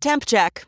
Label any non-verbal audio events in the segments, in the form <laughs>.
Temp check.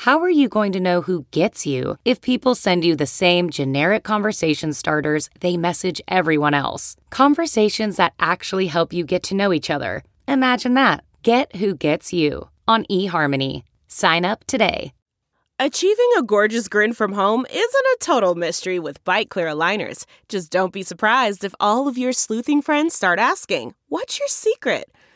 How are you going to know who gets you if people send you the same generic conversation starters they message everyone else? Conversations that actually help you get to know each other. Imagine that. Get who gets you on eHarmony. Sign up today. Achieving a gorgeous grin from home isn't a total mystery with Byte Clear aligners. Just don't be surprised if all of your sleuthing friends start asking, What's your secret?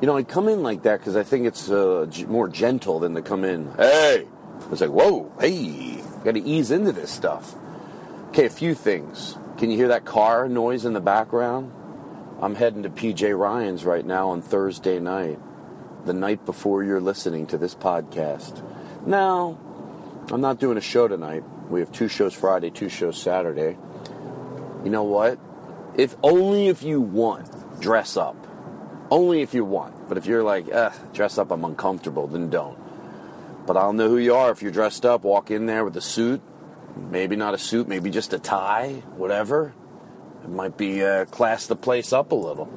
You know, I come in like that because I think it's uh, g- more gentle than to come in, hey. It's like, whoa, hey, got to ease into this stuff. Okay, a few things. Can you hear that car noise in the background? I'm heading to PJ Ryan's right now on Thursday night, the night before you're listening to this podcast. Now, I'm not doing a show tonight. We have two shows Friday, two shows Saturday. You know what? If only if you want, dress up. Only if you want. But if you're like, eh, dress up, I'm uncomfortable, then don't. But I'll know who you are if you're dressed up. Walk in there with a suit, maybe not a suit, maybe just a tie, whatever. It might be uh, class the place up a little.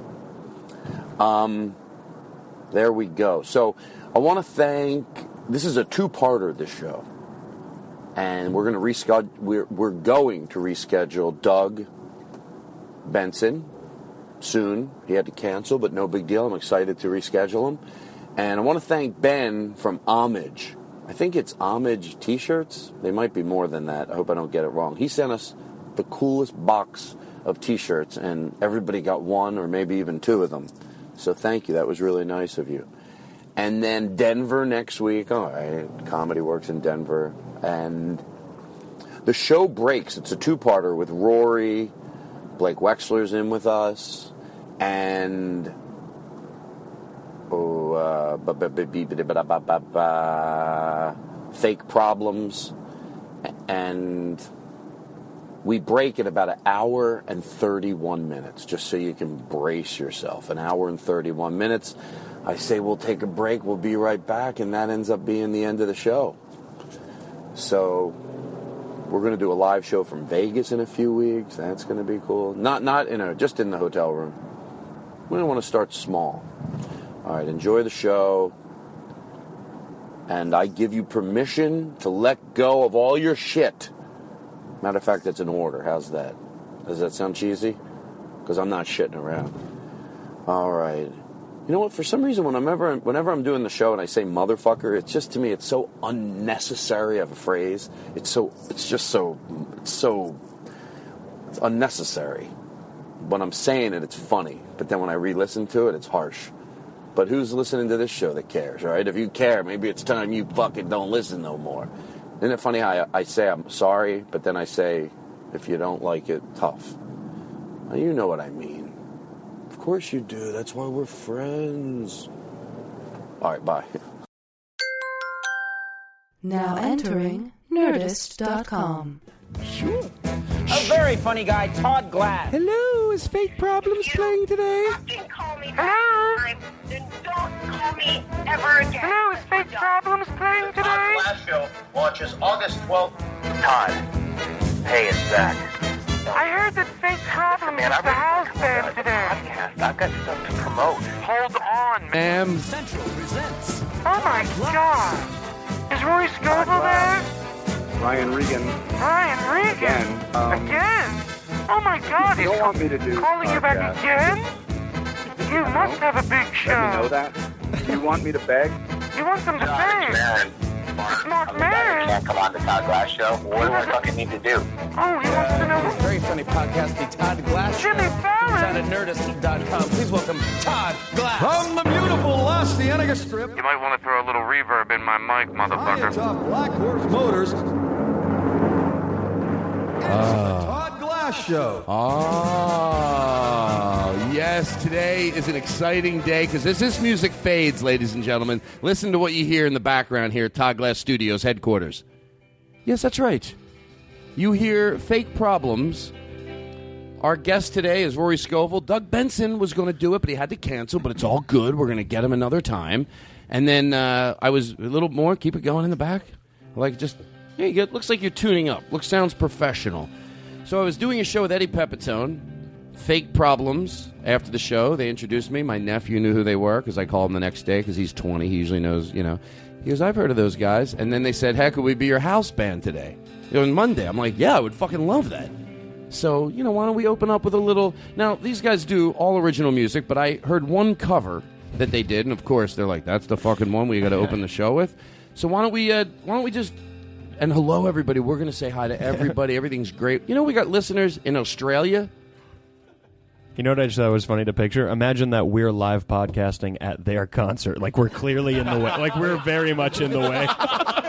Um, there we go. So I want to thank. This is a two-parter. This show, and we're going to reschedule. We're we're going to reschedule Doug Benson soon. He had to cancel, but no big deal. I'm excited to reschedule him. And I want to thank Ben from Homage. I think it's Homage t shirts. They might be more than that. I hope I don't get it wrong. He sent us the coolest box of t shirts, and everybody got one or maybe even two of them. So thank you. That was really nice of you. And then Denver next week. All right. Comedy Works in Denver. And the show breaks. It's a two parter with Rory. Blake Wexler's in with us and fake problems, and we break at about an hour and 31 minutes, just so you can brace yourself. An hour and 31 minutes. I say we'll take a break, we'll be right back, and that ends up being the end of the show. So we're going to do a live show from Vegas in a few weeks. That's going to be cool. Not not in a just in the hotel room. We want to start small. All right, enjoy the show. And I give you permission to let go of all your shit. Matter of fact, that's an order. How's that? Does that sound cheesy? Because I'm not shitting around. All right. You know what? For some reason, whenever whenever I'm doing the show and I say motherfucker, it's just to me, it's so unnecessary of a phrase. It's so, it's just so, it's so, it's unnecessary. When I'm saying it, it's funny, but then when I re-listen to it, it's harsh. But who's listening to this show that cares, right? If you care, maybe it's time you fucking don't listen no more. Isn't it funny how I, I say I'm sorry, but then I say, if you don't like it, tough. Now, you know what I mean. Of course you do. That's why we're friends. All right, bye. Now entering Nerdist.com. A very funny guy, Todd Glass. Hello, is Fake Problems playing today? Don't call me Hello? Then don't call me ever again. Hello, is Fake Problems playing Todd today? Glass Show launches August 12th. Todd. Hey, it's Zach. I heard that Fake Problems Man, is I'm the house band today. podcast. I've got stuff to promote. Hold on, man. Am Oh my god. Is Rory Scovel there? Ryan Regan Ryan Regan. again. Um, Again? Oh my god, you don't want me to do calling you back again? You must have a big show. Let me know that. You want me to beg? You want some to John, say? it's Maron. Mark I'm the guy that can't come on the Todd Glass show. What do I fucking need to do? Oh, he wants to know. Very funny podcast, The Todd Glass Show. Jimmy Fallon. It's at nerdist.com. Please welcome Todd Glass. From the beautiful Los Cienega Strip, You might want to throw a little reverb in my mic, high motherfucker. atop Black Horse Motors, the Todd Glass Show. Oh, yes. Today is an exciting day because as this music fades, ladies and gentlemen, listen to what you hear in the background here at Todd Glass Studios headquarters. Yes, that's right. You hear fake problems. Our guest today is Rory Scovel. Doug Benson was going to do it, but he had to cancel, but it's all good. We're going to get him another time. And then uh, I was a little more, keep it going in the back. Like just, yeah, you get, looks like you're tuning up. Looks, sounds professional. So I was doing a show with Eddie Pepitone, Fake Problems. After the show, they introduced me. My nephew knew who they were because I called him the next day because he's 20. He usually knows, you know. He goes, I've heard of those guys. And then they said, heck, could we be your house band today? You know, on Monday. I'm like, yeah, I would fucking love that. So, you know, why don't we open up with a little. Now, these guys do all original music, but I heard one cover that they did, and of course, they're like, that's the fucking one we got to open the show with. So, why don't we, uh, why don't we just. And hello, everybody. We're going to say hi to <laughs> everybody. Everything's great. You know, we got listeners in Australia. You know what I just thought was funny to picture? Imagine that we're live podcasting at their concert. Like we're clearly in the way. Like we're very much in the way. <laughs>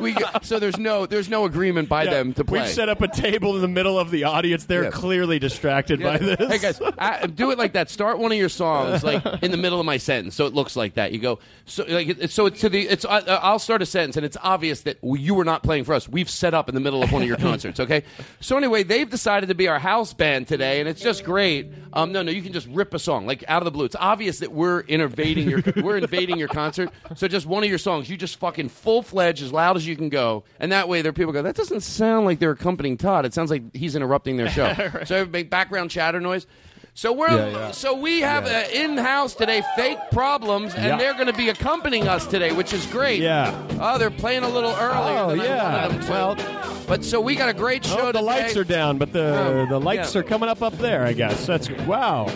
We, so there's no there's no agreement by Yeah, them to play. We've set up a table in the middle of the audience. They're Yeah. clearly distracted Yeah. by this. Hey guys, I, do it like that. Start one of your songs <laughs> like in the middle of my sentence, so it looks like that. You go so like so. It's to the it's. Uh, I'll start a sentence, and it's obvious that you were not playing for us. We've set up in the middle of one of your <laughs> concerts. Okay. So anyway, they've decided to be our house band today, and it's just great. Um, no, no, you can just rip a song like out of the blue. It's obvious that we're invading your we're invading your concert. So just one of your songs, you just fucking full fledged as loud as you can go, and that way there people go. That doesn't sound like they're accompanying Todd. It sounds like he's interrupting their show. <laughs> So make background chatter noise. So we're Yeah, yeah. so we have uh, in house today fake problems, and Yeah. they're going to be accompanying us today, which is great. Yeah. Oh, they're playing a little early. Oh, yeah. wanted them to. Well- but so we got a great show. Oh, the today. lights are down, but the Oh, the lights yeah. are coming up up there. I guess that's wow.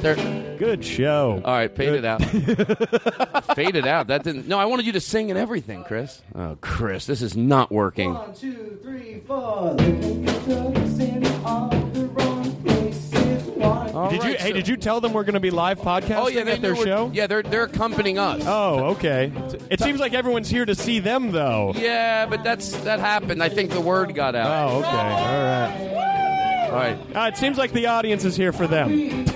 They're- Good show. all right, fade it out. <laughs> fade it out. That didn't. No, I wanted you to sing and everything, Chris. Oh, Chris, this is not working. two, three, four. Looking for drugs in all the wrong places. Wanna All Did you? Hey, so- did you tell them we're going to be live podcasting Oh yeah, they at their knew we're- show? Yeah, they're they're accompanying us. Oh, okay. It seems like everyone's here to see them, though. Yeah, but that's that happened. I think the word got out. Oh, okay. All right. All right. Uh, it seems like the audience is here for them. <laughs>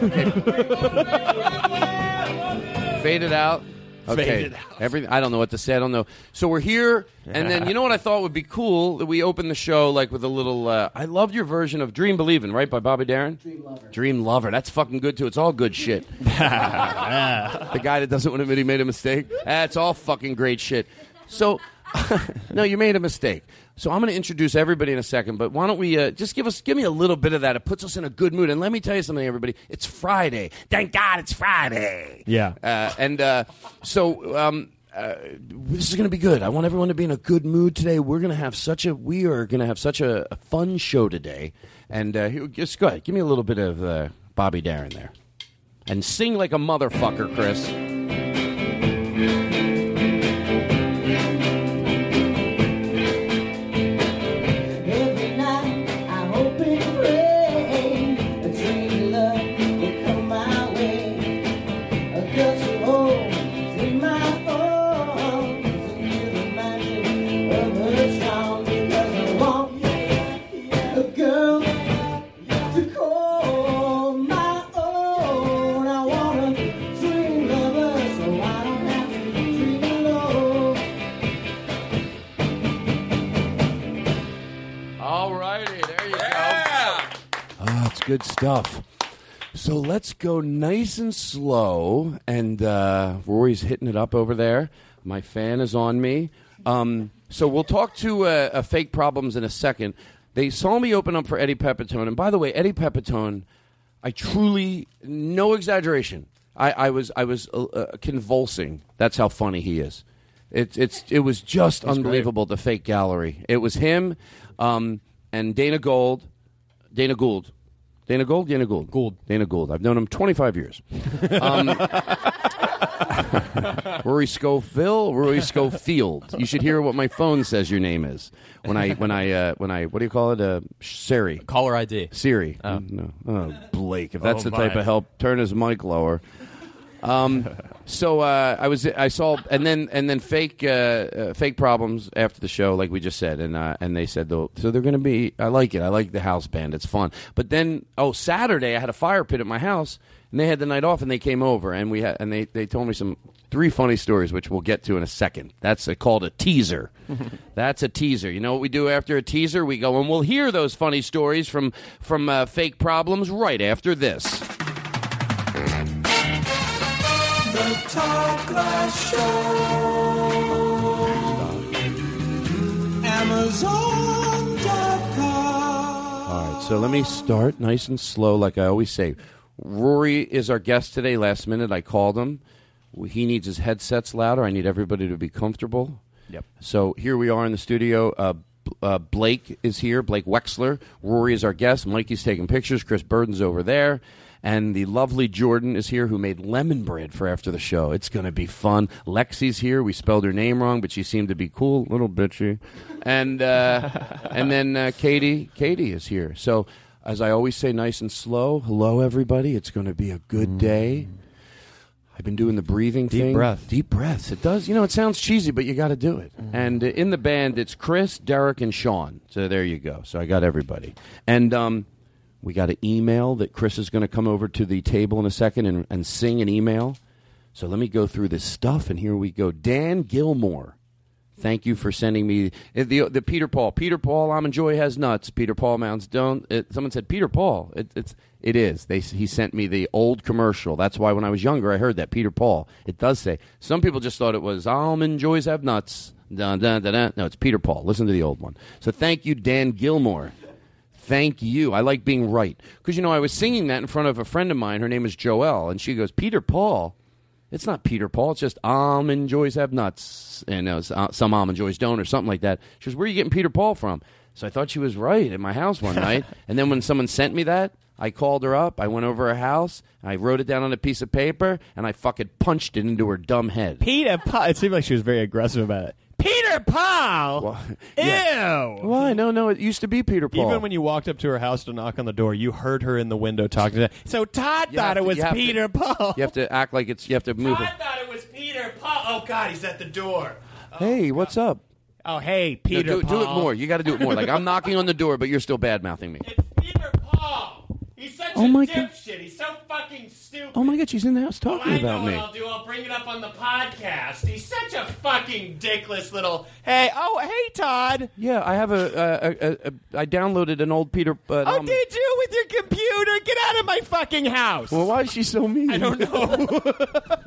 Fade it out. Okay. Fade it out. Everything. I don't know what to say. I don't know. So we're here, and then you know what I thought would be cool that we open the show like with a little. Uh, I loved your version of "Dream Believin'," right, by Bobby Darin. Dream Lover. Dream Lover. That's fucking good too. It's all good shit. <laughs> the guy that doesn't want to admit he made a mistake. That's all fucking great shit. So, <laughs> no, you made a mistake. So I'm going to introduce everybody in a second, but why don't we uh, just give us give me a little bit of that? It puts us in a good mood. And let me tell you something, everybody. It's Friday. Thank God it's Friday. Yeah. Uh, and uh, so um, uh, this is going to be good. I want everyone to be in a good mood today. We're going to have such a we are going to have such a, a fun show today. And uh, here, just go ahead, give me a little bit of uh, Bobby Darin there, and sing like a motherfucker, Chris. Let's go nice and slow. And uh, Rory's hitting it up over there. My fan is on me. Um, so we'll talk to uh, uh, fake problems in a second. they saw me open up for Eddie Pepitone, and by the way, Eddie Pepitone, I truly, no exaggeration, I, I was I was uh, uh, convulsing. That's how funny he is. It's it's it was just unbelievable. The fake gallery. It was him, um, and Dana Gold, Dana Gould. Dana Gould, Dana Gould, Gould, Dana Gould. I've known him 25 years. Um, <laughs> Rory Schofield, Rory Schofield. You should hear what my phone says your name is when I when I uh, when I what do you call it? Uh, Siri. Caller ID. Siri. No. Oh, Blake. If that's Oh, the type of help, turn his mic lower. Um, so uh, I was I saw and then and then fake uh, uh, fake problems after the show, like we just said, and uh, and they said though, so they're going to be. I like it. I like the house band. It's fun. But then oh Saturday I had a fire pit at my house, and they had the night off, and they came over, and we had and they they told me some three funny stories, which we'll get to in a second. That's uh called a teaser. <laughs> That's a teaser. You know what we do after a teaser? We go and we'll hear those funny stories from from uh, fake problems right after this. The Glass Show. Amazon.com. All right, so let me start nice and slow, like I always say. Rory is our guest today. Last minute, I called him. He needs his headsets louder. I need everybody to be comfortable. Yep. So here we are in the studio. Uh, uh, Blake is here. Blake Wexler. Rory is our guest. Mikey's taking pictures. Chris Burden's over there. And the lovely Jordan is here, who made lemon bread for after the show. It's going to be fun. Lexi's here. We spelled her name wrong, but she seemed to be cool, little bitchy. And uh, <laughs> and then uh, Katie, Katie is here. So as I always say, nice and slow. Hello, everybody. It's going to be a good day. I've been doing the breathing thing. Deep thing. breath. Deep breaths. It does. You know, it sounds cheesy, but you got to do it. And uh, in the band, it's Chris, Derek, and Sean. So there you go. So I got everybody. And um, we got an email that Chris is going to come over to the table in a second and, and sing an email. So let me go through this stuff, and here we go. Dan Gilmore. Thank you for sending me uh, the the Peter Paul. Peter Paul Almond Joy has nuts. Peter Paul Mounds don't. It, someone said Peter Paul. It, it's it is. They he sent me the old commercial. That's why when I was younger I heard that Peter Paul. It does say. Some people just thought it was Almond Joys have nuts. Dun, dun, dun. No, it's Peter Paul. Listen to the old one. So thank you, Dan Gilmore. Thank you. I like being right because you know I was singing that in front of a friend of mine. Her name is Joelle, and she goes, "Peter Paul." It's not Peter Paul. It's just almond joys have nuts, and uh, s- some almond joys don't, or something like that. She goes, "Where are you getting Peter Paul from?" So I thought she was right at my house one night, <laughs> and then when someone sent me that, I called her up. I went over her house. I wrote it down on a piece of paper, and I fucking punched it into her dumb head. Peter Paul. It seemed like she was very aggressive about it. Peter Paul. Ew. Why? No, no. It used to be Peter Paul. Even when you walked up to her house to knock on the door, you heard her in the window talking to. So Todd You thought have it was you have to- Peter Paul. You have to act like it's. You have to move. it. thought it was Peter Paul. Oh God, he's at the door. Oh, hey, what's up? Oh hey, No, Peter do, Paul. do it more. You got to do it more. Like I'm knocking on the door, but you're still bad mouthing me. He's such Oh a my God. He's so fucking stupid. Oh my God, she's in the house talking I about know me. what I'll do. I'll bring it up on the podcast. He's such a fucking dickless little. Hey, oh hey Todd. Yeah, I have a. a, a, a I downloaded an old Peter. Uh, Oh, um, did you with your computer? Get out of my fucking house. Well, why is she so mean? I don't know. <laughs>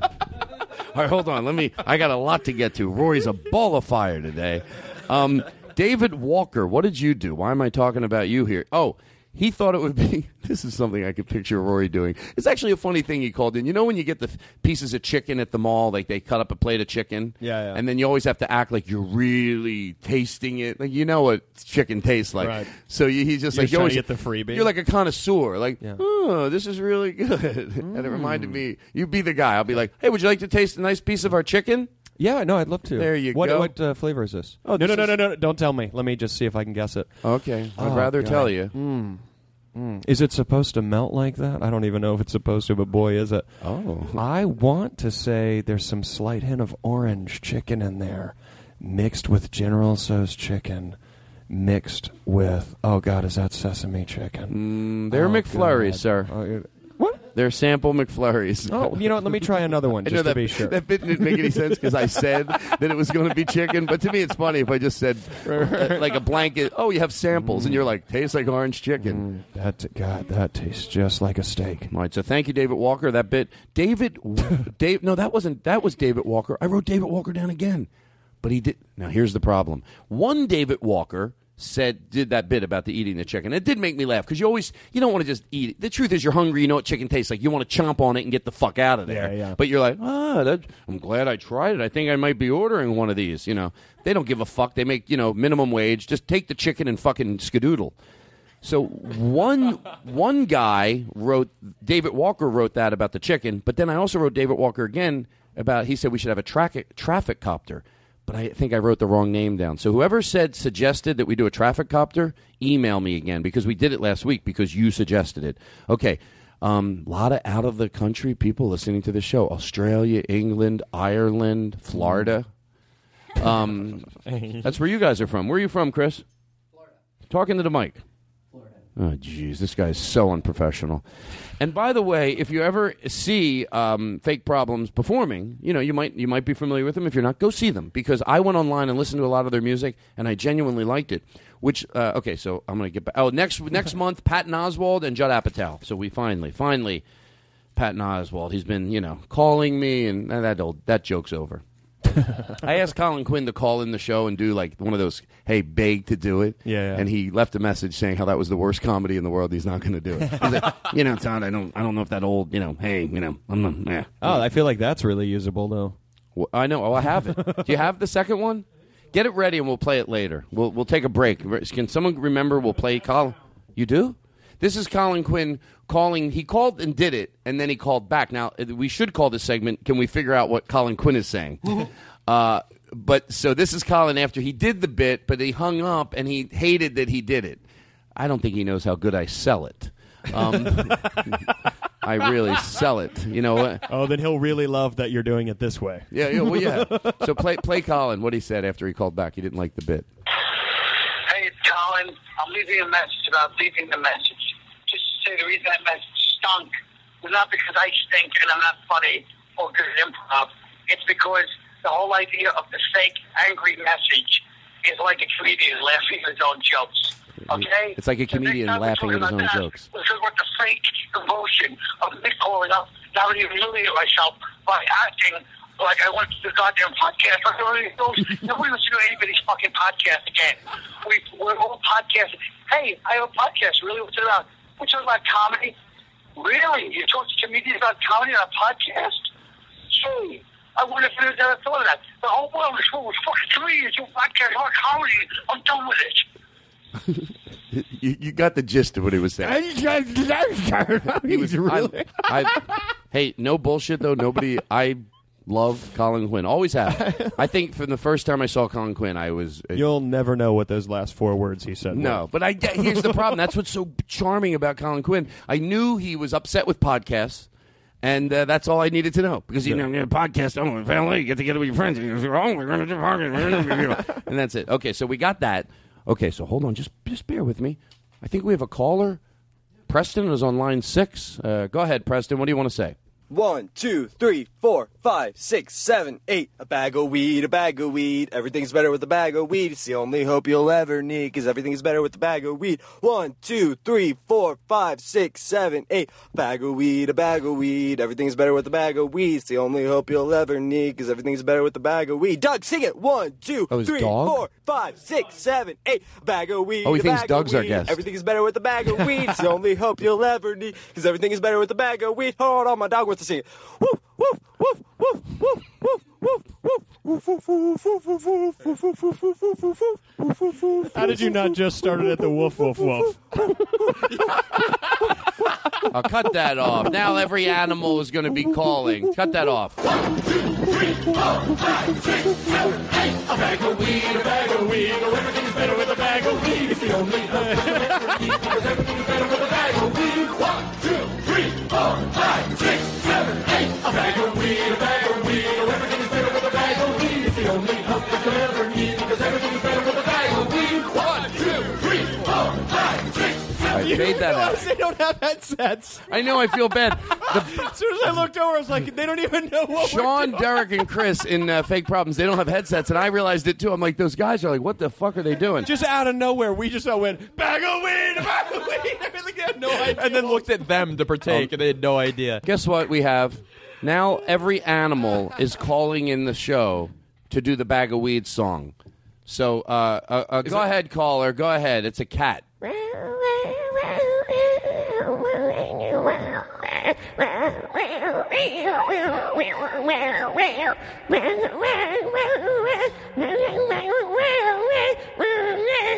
All right, hold on. Let me. I got a lot to get to. Rory's a ball of fire today. Um, David Walker, what did you do? Why am I talking about you here? Oh, he thought it would be. <laughs> This is something I could picture Rory doing. It's actually a funny thing he called in. You know when you get the pieces of chicken at the mall, like they cut up a plate of chicken, Yeah, yeah. and then you always have to act like you're really tasting it. Like you know what chicken tastes like. Right. So you, he's just You're like you always get the freebie. You're like a connoisseur. Like, oh, this is really good. <laughs> and it reminded Mm. me. You be the guy. I'll be like, hey, would you like to taste a nice piece of our chicken? Yeah, no, I'd love to. There you what, go. What uh, flavor is this? Oh, no, this no, no, is- no, no! Don't tell me. Let me just see if I can guess it. Okay, I'd Oh, rather God. tell you. Mm. Mm. Is it supposed to melt like that? I don't even know if it's supposed to, but boy, is it. Oh. I want to say there's some slight hint of orange chicken in there, mixed with General Tso's chicken, mixed with, oh God, is that sesame chicken? Mm, they're Oh, McFlurries, God. sir. Oh, They're sample McFlurries. Oh, you know what? Let me try another one <laughs> just that, to be sure. That bit didn't make any sense because I said that it was going to be chicken. But to me, it's funny if I just said uh, like a blanket. Oh, you have samples, and you're like, tastes like orange chicken. That God, that tastes just like a steak. All right, so thank you, David Walker. That bit, David, <laughs> Dave. No, that wasn't. That was David Walker. I wrote David Walker down again, but he did. Now here's the problem. One David Walker said did that bit about the eating the chicken. It did make me laugh because you always you don't want to just eat it. The truth is, you're hungry. You know what chicken tastes like. You want to chomp on it and get the fuck out of there. Yeah, yeah. But you're like, ah, that, I'm glad I tried it. I think I might be ordering one of these. You know, they don't give a fuck. They make you know minimum wage. Just take the chicken and fucking skedoodle. So one one guy wrote David Walker wrote that about the chicken, but then I also wrote David Walker again about he said we should have a traffic traffic copter, but I think I wrote the wrong name down. So whoever said suggested that we do a traffic copter, email me again because we did it last week because you suggested it. Okay. A um, lot of out of the country people listening to the show: Australia, England, Ireland, Florida. Um, <laughs> that's where you guys are from. Where are you from, Chris? Florida. Talking to the mic. Oh, jeez, this guy is so unprofessional. And by the way, if you ever see um, fake problems performing, you know you might you might be familiar with them. If you're not, go see them because I went online and listened to a lot of their music, and I genuinely liked it. Which uh, okay, so I'm gonna get back. Oh, next next month, Patton Oswalt and Judd Apatow. So we finally, finally, Patton Oswalt. He's been you know calling me, and that old that joke's over. <laughs> I asked Colin Quinn to call in the show and do like one of those, hey, beg to do it. Yeah, yeah. And he left a message saying how that was the worst comedy in the world. He's not going to do it. <laughs> He's like, you know, Todd, I don't, I don't know if that old, you know, hey, you know, I'm not, yeah. Oh, I feel like that's really usable though. Well, I know. Oh, I have it. do you have the second one? Get it ready and we'll play it later. We'll we'll take a break. Can someone remember? We'll play Colin. You do? This is Colin Quinn calling. He called and did it, and then he called back. Now we should call this segment. Can we figure out what Colin Quinn is saying? <laughs> uh, but so this is Colin after he did the bit, but he hung up and he hated that he did it. I don't think he knows how good I sell it. Um, <laughs> I really sell it. You know what? Oh, then he'll really love that you're doing it this way. Yeah, yeah, well, yeah. <laughs> So play play Colin. What he said after he called back. He didn't like the bit. Hey, it's Colin. I'm leaving a message about leaving the message. Say the reason that message stunk was not because I stink and I'm not funny or good at improv. It's because the whole idea of the fake angry message is like a comedian laughing at his own jokes. Okay? It's like a comedian laughing at his own that, jokes. This is what the fake emotion of me calling up, now to humiliate myself by acting like I went to the goddamn podcast. <laughs> Nobody nobody listen to anybody's fucking podcast again. We, we're all podcasting. Hey, I have a podcast. Really, what's it about? We're talking about comedy. Really? You talk to comedians about comedy on a podcast? Gee, I wonder if there's ever thought of that. The whole world is full of fucking comedians who podcast about comedy. I'm done with it. <laughs> You, you got the gist of what he was saying. <laughs> He was I, I- hey, no bullshit though. Nobody. I love Colin Quinn. Always have. <laughs> I think from the first time I saw Colin Quinn, I was. uh, You'll never know what those last four words he said. No, were. but I here's the problem. That's what's so charming about Colin Quinn. I knew he was upset with podcasts, and uh, that's all I needed to know because you know, yeah, podcast. Oh, my family, you get together with your friends. And you're oh, we're going to do podcast, <laughs> and that's it. Okay, so we got that. Okay, so hold on, just just bear with me. I think we have a caller. Preston is on line six. Uh, go ahead, Preston. What do you want to say? One, two, three, four, five, six, seven, eight. A bag of weed, a bag of weed. Everything's better with a bag of weed. It's the only hope you'll ever need, cause everything's better with a bag of weed. One, two, three, four, five, six, seven, eight. A bag of weed, a bag of weed. Everything's better with a bag of weed. It's the only hope you'll ever need, cause everything's better with a bag of weed. Doug, sing it. One, two, Oh, dog? four, five, six, seven, eight. A bag of weed. Oh, he a thinks bag Doug's our guest. Everything is better with a bag of weed. It's the only hope you'll ever need. Because everything is better with a bag of weed. Hold on, my dog wants to sing it. How did you not just start it at the woof woof woof? I'll cut that off. Now every animal is going to be calling. Cut that off. One, two, three, four, five, six, seven, eight. A bag of weed, a bag of weed. Oh, everything's better with a bag of weed. If you only four, five, six, seven, eight. A bag of weed, a bag of weed. Oh, everything's better with a bag of weed. It's the only hope that you'll ever need, six, I fade that out. They don't have headsets. I know. I feel bad. The, <laughs> As soon as I looked over, I was like, they don't even know what Sean, we're doing. Derek, and Chris in uh, Fake Problems, they don't have headsets, and I realized it too. I'm like, those guys are like, what the fuck are they doing? Just out of nowhere, we just all went bag of weed, bag of weed. <laughs> Everything had no idea. and then looked at them to partake, and they had no idea. Guess what we have? Now every animal is calling in the show to do the bag of weed song. So uh, uh, uh, go ahead, caller. Go ahead. It's a cat.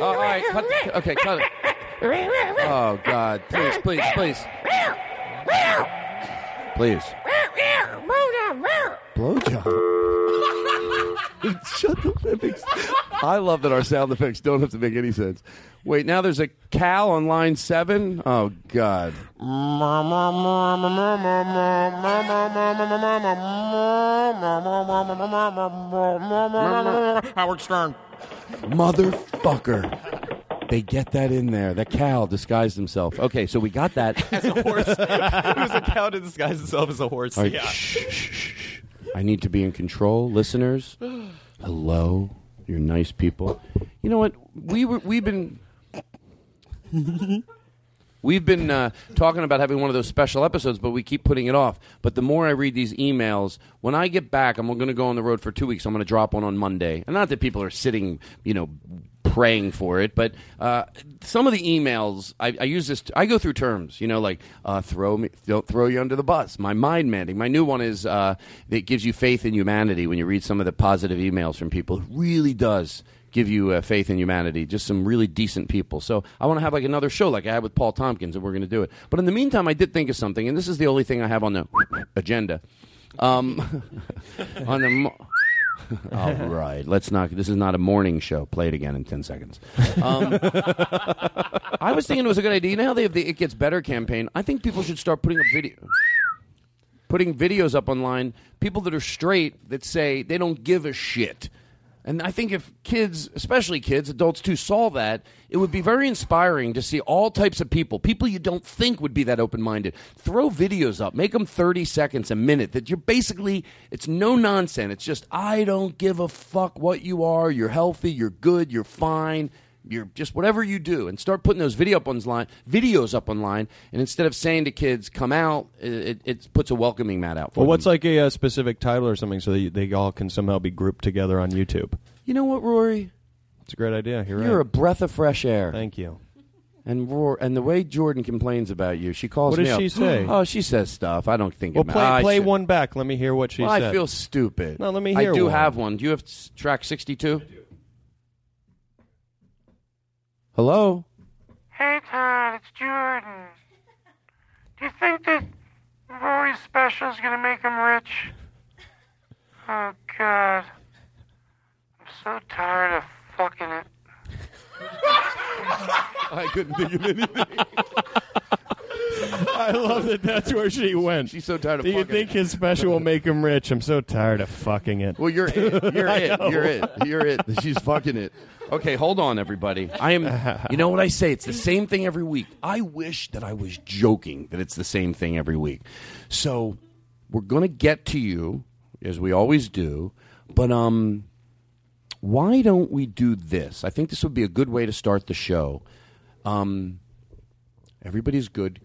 All right. Cut, okay, cut it. Oh God! Please, please, please, please. Blowjob. <laughs> Shut the effects. I love that our sound effects don't have to make any sense. Wait, now there's a cow on line seven. Oh God! Howard Stern. Motherfucker! They get that in there. The cow disguised himself. Okay, so we got that. <laughs> As a horse. <laughs> it was a cow to disguise itself as a horse. All right, yeah. shh, shh, shh, shh. I need to be in control, listeners. <sighs> Hello, you're nice people. You know what? We were we've been <laughs> we've been uh, talking about having one of those special episodes, but we keep putting it off. But the more I read these emails, when I get back, I'm going to go on the road for two weeks. I'm going to drop one on Monday, and not that people are sitting, you know. Praying for it, but uh, some of the emails I, I use this. I go through terms, you know, like uh, throw me, don't throw you under the bus. My mind mending. My new one is uh, gives you faith in humanity when you read some of the positive emails from people. It really does give you uh, faith in humanity. Just some really decent people. So I want to have like another show like I had with Paul Tompkins, and we're going to do it. But in the meantime, I did think of something, and this is the only thing I have on the agenda. Um, <laughs> on the. Mo- <laughs> All right, let's not. This is not a morning show. Play it again in ten seconds. Um, <laughs> I was thinking it was a good idea. You know how they have the "It Gets Better" campaign? I think people should start putting up video, putting videos up online. People that are straight that say they don't give a shit. And I think if kids, especially kids, adults too, saw that, it would be very inspiring to see all types of people, people you don't think would be that open minded. Throw videos up, make them 30 seconds, a minute, that you're basically, it's no nonsense. It's just, I don't give a fuck what you are. You're healthy, you're good, you're fine. You're just whatever you do, and start putting those video up online, videos up online, and instead of saying to kids, "Come out," it, it puts a welcoming mat out for Well, them. what's like a, uh specific title or something so that they all can somehow be grouped together on YouTube? You know what, Rory? It's a great idea. You're, You're a breath of fresh air. Thank you. And Roar, and the way Jordan complains about you, she calls What me What does up. she say? <gasps> Oh, she says stuff. I don't think. Well, it ma- play I play one back. Let me hear what she Well, said. I feel stupid. No, let me hear I do one. have one. Do you have track sixty-two? Hello. Hey, Todd, it's Jordan. Do you think that Rory's special is going to make him rich? Oh, God. I'm so tired of fucking it. <laughs> I couldn't think of anything. I love that. That's where she went. She's so tired of Do you fucking think his special will make him rich? I'm so tired of fucking it. Well, you're it. You're <laughs> it. You're it. You're it. She's fucking it. Okay, hold on, everybody. I am. You know what I say? It's the same thing every week. I wish that I was joking that it's the same thing every week. So we're gonna get to you as we always do, but um, why don't we do this? I think this would be a good way to start the show. Um, everybody's good.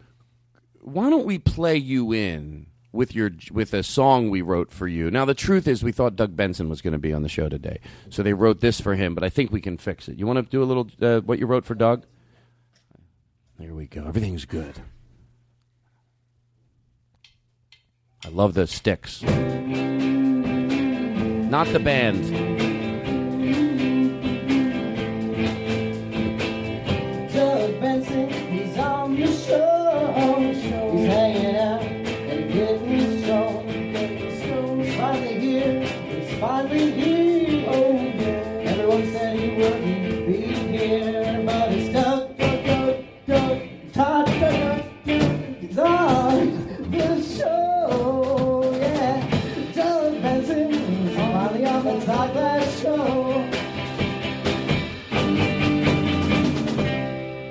Why don't we play you in with your with a song we wrote for you? Now the truth is, we thought Doug Benson was going to be on the show today, so they wrote this for him. But I think we can fix it. You want to do a little uh, what you wrote for Doug? There we go. Everything's good. I love the sticks. Not the band.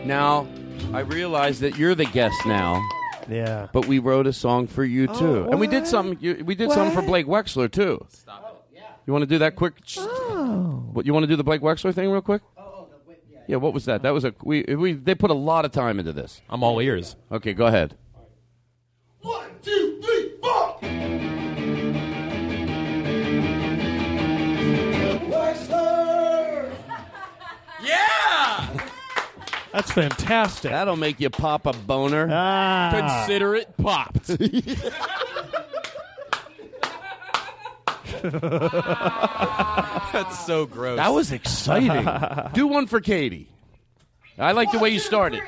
Now, I realize that you're the guest now. Yeah. But we wrote a song for you oh, too, Oh, and we did something. You, we did something for Blake Wexler too. You want to do that quick? Oh. What you want to do the Blake Wexler thing real quick? Yeah, what was that? That was a we we they put a lot of time into this. I'm all ears. Okay, go ahead. One, two, three, four. <laughs> Yeah. That's fantastic. That'll make you pop a boner. Ah. Consider it popped. <laughs> <laughs> That's so gross. That was exciting. <laughs> Do one for Katie. I like the way you started.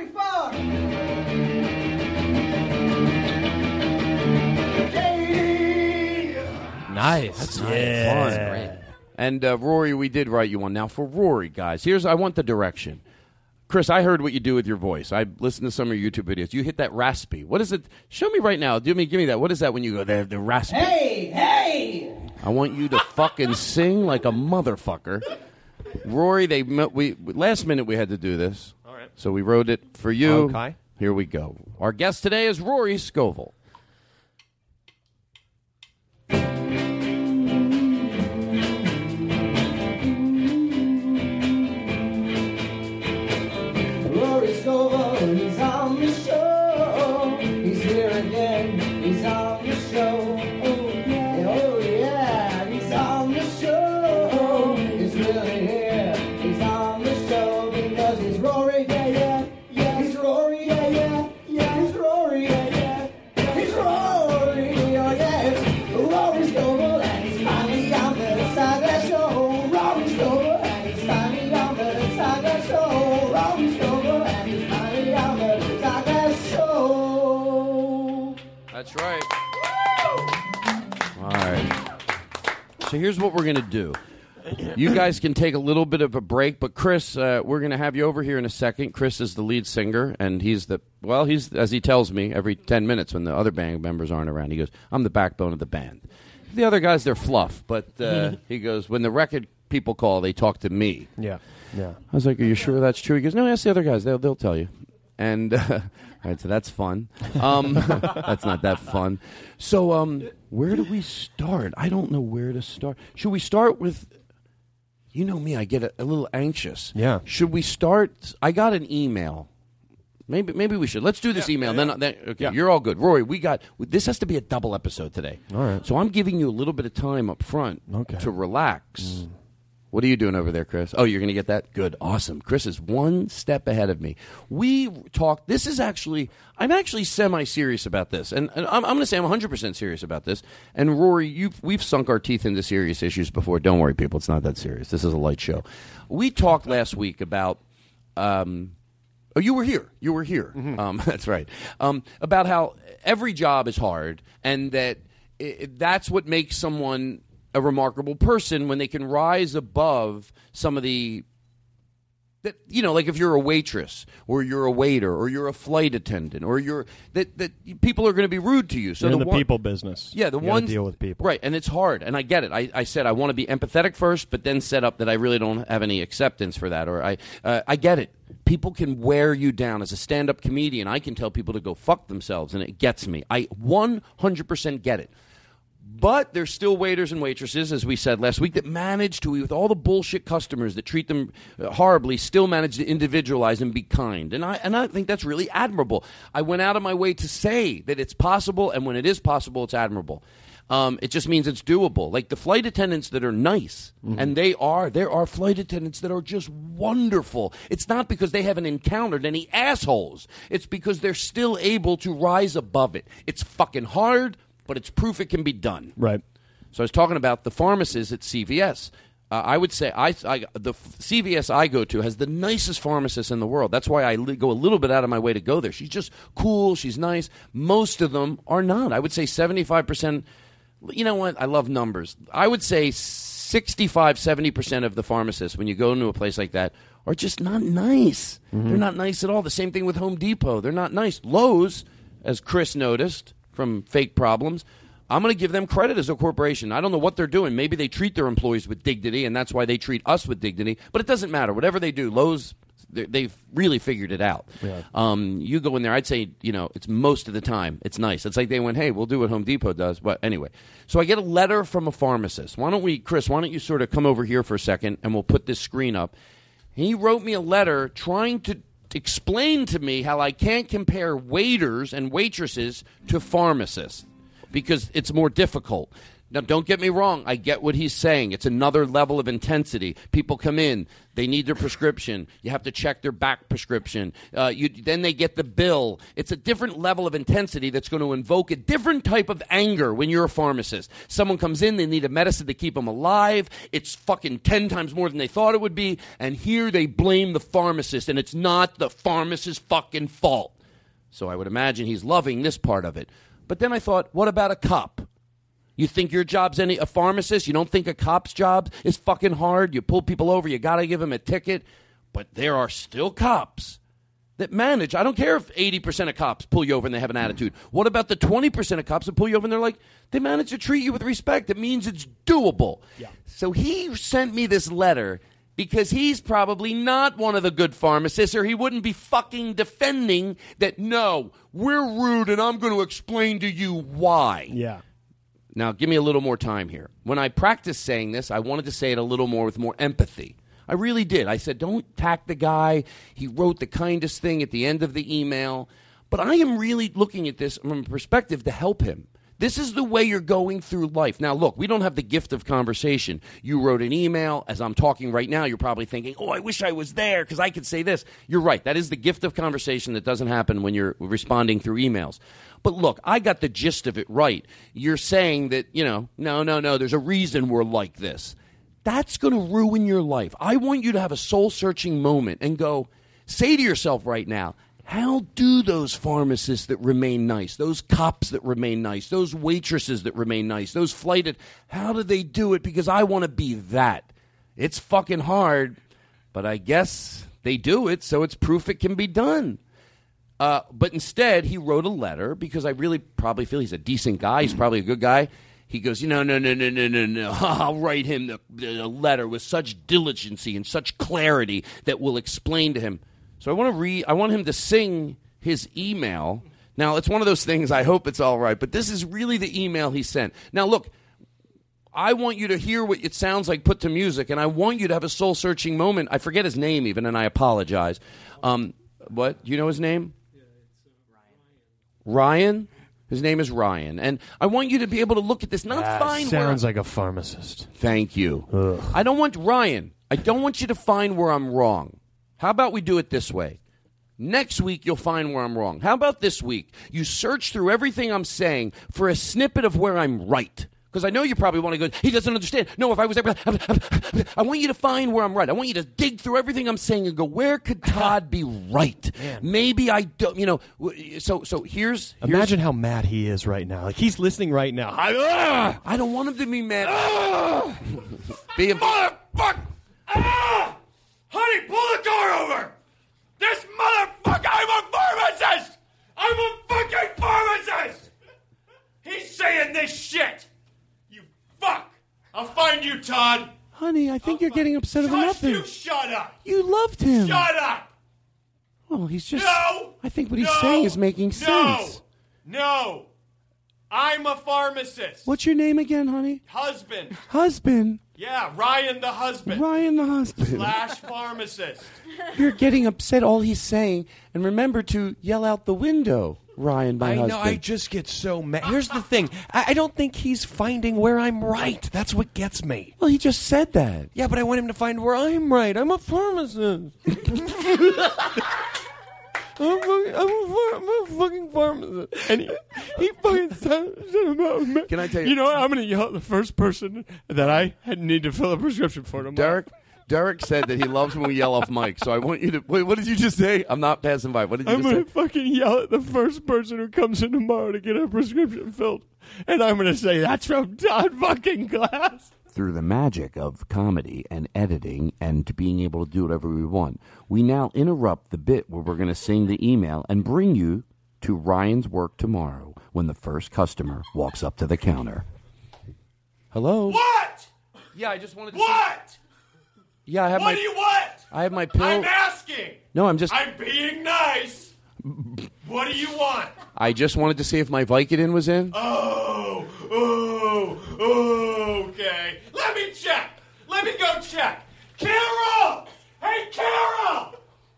Nice. That's Yeah. fun. Great. And uh, Rory, we did write you one. Now for Rory, guys, here's I want the direction. Chris, I heard what you do with your voice. I listened to some of your YouTube videos. You hit that raspy. What is it? Show me right now. Give me, give me that. What is that when you go the, the raspy? Hey, hey! I want you to fucking sing like a motherfucker. Rory, they we last minute we had to do this. All right. So we wrote it for you. Okay. Here we go. Our guest today is Rory Scovel. Here's what we're going to do. You guys can take a little bit of a break, but Chris, uh, we're going to have you over here in a second. Chris is the lead singer, and he's the well, he's as he tells me every ten minutes when the other band members aren't around. He goes, "I'm the backbone of the band." The other guys, they're fluff, but uh, <laughs> he goes, "When the record people call, they talk to me." Yeah. Yeah. I was like, "Are you sure that's true?" He goes, "No, ask the other guys; they'll they'll tell you." And uh, <laughs> all right, so that's fun. Um, <laughs> that's not that fun. So, um, where do we start? I don't know where to start. Should we start with? You know me; I get a, a little anxious. Yeah. Should we start? I got an email. Maybe maybe we should. Let's do this email. Then, then okay, you're all good. Rory, we got this has to be a double episode today. All right. So I'm giving you a little bit of time up front Okay. to relax. Mm. What are you doing over there, Chris? Oh, you're going to get that? Good. Awesome. Chris is one step ahead of me. We talked. This is actually, I'm actually semi serious about this. And, and I'm, I'm going to say I'm 100% serious about this. And Rory, you've, we've sunk our teeth into serious issues before. Don't worry, people. It's not that serious. This is a light show. We talked last week about. Um, Oh, you were here. You were here. Um, <laughs> that's right. Um, about how every job is hard, and that i that's what makes someone a remarkable person when they can rise above some of the that you know, like if you're a waitress or you're a waiter or you're a flight attendant or you're that that people are going to be rude to you. So the the one- people business. Yeah, the ones deal with people. right, and it's hard, and I get it. I, I said I want to be empathetic first, but then set up that I really don't have any acceptance for that, or I uh, I get it. People can wear you down as a stand-up comedian. I can tell people to go fuck themselves, and it gets me. I 100% get it. But there's still waiters and waitresses, as we said last week, that manage to, with all the bullshit customers that treat them horribly, still manage to individualize and be kind. And I, and I think that's really admirable. I went out of my way to say that it's possible, and when it is possible, it's admirable. Um, it just means it's doable. Like the flight attendants that are nice, and they are, there are flight attendants that are just wonderful. It's not because they haven't encountered any assholes, it's because they're still able to rise above it. It's fucking hard, but it's proof it can be done. Right. So I was talking about the pharmacists at CVS. Uh, I would say I, I the CVS I go to has the nicest pharmacist in the world. That's why I li- go a little bit out of my way to go there. She's just cool. She's nice. Most of them are not. I would say seventy five percent. You know what? I love numbers. I would say 65, 70 percent of the pharmacists when you go into a place like that are just not nice. They're not nice at all. The same thing with Home Depot. They're not nice. Lowe's, as Chris noticed from Fake Problems, I'm going to give them credit as a corporation. I don't know what they're doing. Maybe they treat their employees with dignity, and that's why they treat us with dignity. But it doesn't matter. Whatever they do, Lowe's, they- they've really figured it out. Yeah. Um, you go in there, I'd say, you know, it's most of the time. It's nice. It's like they went, hey, we'll do what Home Depot does. But anyway, so I get a letter from a pharmacist. Why don't we, Chris, why don't you sort of come over here for a second and we'll put this screen up. He wrote me a letter trying to explain to me how I can't compare waiters and waitresses to pharmacists because it's more difficult. Now, don't get me wrong. I get what he's saying. It's another level of intensity. People come in, they need their prescription. You have to check their back prescription. Uh, you, then they get the bill. It's a different level of intensity that's going to invoke a different type of anger when you're a pharmacist. Someone comes in, they need a medicine to keep them alive. It's fucking 10 times more than they thought it would be. And here they blame the pharmacist, and it's not the pharmacist's fucking fault. So I would imagine he's loving this part of it. But then I thought, what about a cop? You think your job's any a pharmacist? You don't think a cop's job is fucking hard? You pull people over, you got to give them a ticket. But there are still cops that manage. I don't care if 80% of cops pull you over and they have an attitude. What about the 20% of cops that pull you over and they're like, they manage to treat you with respect? It means it's doable. Yeah. So he sent me this letter because he's probably not one of the good pharmacists or he wouldn't be fucking defending that, no, we're rude and I'm going to explain to you why. Yeah. Now, give me a little more time here. When I practiced saying this, I wanted to say it a little more with more empathy. I really did. I said, don't attack the guy. He wrote the kindest thing at the end of the email. But I am really looking at this from a perspective to help him. This is the way you're going through life. Now, look, we don't have the gift of conversation. You wrote an email. As I'm talking right now, you're probably thinking, oh, I wish I was there because I could say this. You're right. That is the gift of conversation that doesn't happen when you're responding through emails. But look, I got the gist of it right. You're saying that, you know, no, no, no, there's a reason we're like this. That's going to ruin your life. I want you to have a soul searching moment and go, say to yourself right now, how do those pharmacists that remain nice, those cops that remain nice, those waitresses that remain nice, those flighted, how do they do it? Because I want to be that. It's fucking hard, but I guess they do it, so it's proof it can be done. Uh, but instead, he wrote a letter because I really probably feel he's a decent guy. He's probably a good guy. He goes, no, no, no, no, no, no, no. <laughs> I'll write him the, the letter with such diligency and such clarity that will explain to him. So I want to read. I want him to sing his email. Now it's one of those things. I hope it's all right, but this is really the email he sent. Now look, I want you to hear what it sounds like put to music, and I want you to have a soul searching moment. I forget his name even, and I apologize. Um, what? Do you know his name? Ryan. His name is Ryan, and I want you to be able to look at this. Not That find where sounds like a pharmacist. Thank you. I don't want Ryan. I don't want you to find where I'm wrong. How about we do it this way? Next week you'll find where I'm wrong. How about this week? You search through everything I'm saying for a snippet of where I'm right. Because I know you probably want to go, he doesn't understand. No, if I was there, I want you to find where I'm right. I want you to dig through everything I'm saying and go, where could <laughs> Todd be right? Maybe I don't, you know. So, so here's, here's Imagine how mad he is right now. Like he's listening right now. I, Ah! I don't want him to be mad. <laughs> be a, Motherfucker! Ah! Honey, pull the door over! This motherfucker! I'm a pharmacist! I'm a fucking pharmacist! He's saying this shit! Fuck! I'll find you, Todd! honey, I think you're getting upset over nothing. you shut up! You loved him. Shut up! Well, he's just. No! I think what he's No! saying is making No! sense. No! I'm a pharmacist! What's your name again, honey? Husband! Husband. Yeah, Ryan the husband! Ryan the husband. Slash pharmacist! You're getting upset all he's saying, and remember to yell out the window, Ryan, my I husband. know. I just get so mad. Here's the thing. I, I don't think he's finding where I'm right. That's what gets me. well, he just said that. Yeah, but I want him to find where I'm right. I'm a pharmacist. I'm, <laughs> fucking, I'm, a, phar- I'm a fucking pharmacist. And he, he fucking said about me. Can I tell you- You know what? I'm going to yell at the first person that I had need to fill a prescription for tomorrow. Derek. Derek said that he loves when we yell off mic, so I want you to. Wait, what did you just say? I'm not passing by. What did you just say? I'm just going say? to fucking yell at the first person who comes in tomorrow to get a prescription filled. And I'm going to say, that's from Todd fucking Glass. through the magic of comedy and editing and being able to do whatever we want, we now interrupt the bit where we're going to sing the email and bring you to Ryan's work tomorrow when the first customer walks up to the counter. Hello? What? Yeah, I just wanted to. What? Yeah, I have what my. do you want? I have my pill. I'm asking. no, I'm just. I'm being nice. What do you want? I just wanted to see if my Vicodin was in. Oh, oh, oh, okay. Let me check. Let me go check. Carol! Hey, Carol!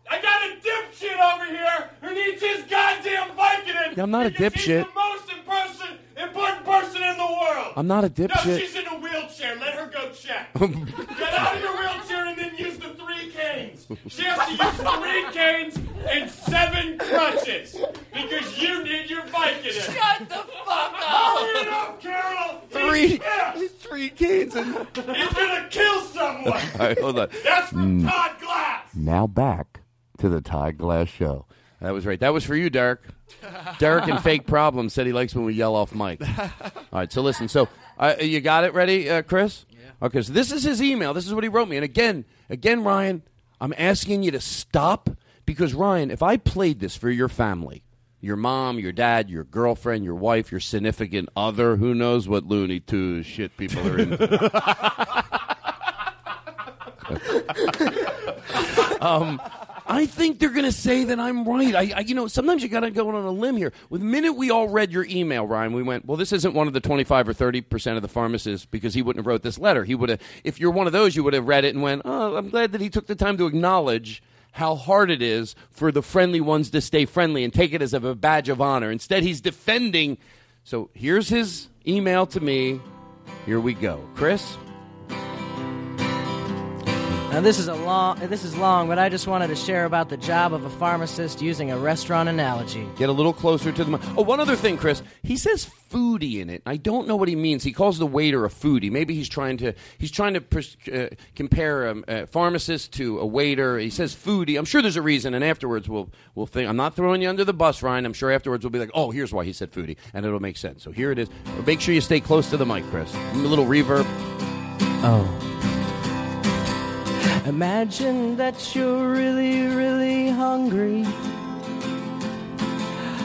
I got a dipshit over here who needs his goddamn Vicodin. I'm not a dipshit. The most important, important person in the world. I'm not a dipshit. No, she's in a wheelchair. Let her go check. <laughs> Get out of your wheelchair and then use the three canes. She has to use three canes and seven crutches because you need your bike in it. Shut the fuck Hurry it up, Carol. Three- He's. Three canes and. He's gonna kill someone. <laughs> All right, hold on. That's from Mm. Todd Glass. Now back to the Todd Glass Show. That was right. That was for you, Derek. Derek and Fake Problem said he likes when we yell off mic. All right, so listen. So uh, you got it ready, uh, Chris? Yeah. Okay, so this is his email. This is what he wrote me. And again, again, Ryan, I'm asking you to stop because Ryan, if I played this for your family, your mom, your dad, your girlfriend, your wife, your significant other, who knows what Looney Tunes shit people are into. <laughs> um, I think they're going to say that I'm right. I, I you know, sometimes you got to go on a limb here. The minute we all read your email, Ryan, we went, well, this isn't one of the 25 or 30 percent of the pharmacists because he wouldn't have wrote this letter. He would have, if you're one of those, you would have read it and went, oh, I'm glad that he took the time to acknowledge how hard it is for the friendly ones to stay friendly and take it as a badge of honor. Instead, he's defending. So here's his email to me. Here we go, Chris. Now this is a long this is long, but I just wanted to share about the job of a pharmacist using a restaurant analogy. Get a little closer to the mic. Oh, one other thing, Chris. He says foodie in it. I don't know what he means. He calls the waiter a foodie. Maybe he's trying to he's trying to pers- uh, compare a, a pharmacist to a waiter. He says foodie. I'm sure there's a reason, and afterwards we'll we'll think. I'm not throwing you under the bus, Ryan. I'm sure afterwards we'll be like, oh, here's why he said foodie, and it'll make sense. So here it is. Make sure you stay close to the mic, Chris. A little reverb. Oh. Imagine that you're really, really hungry.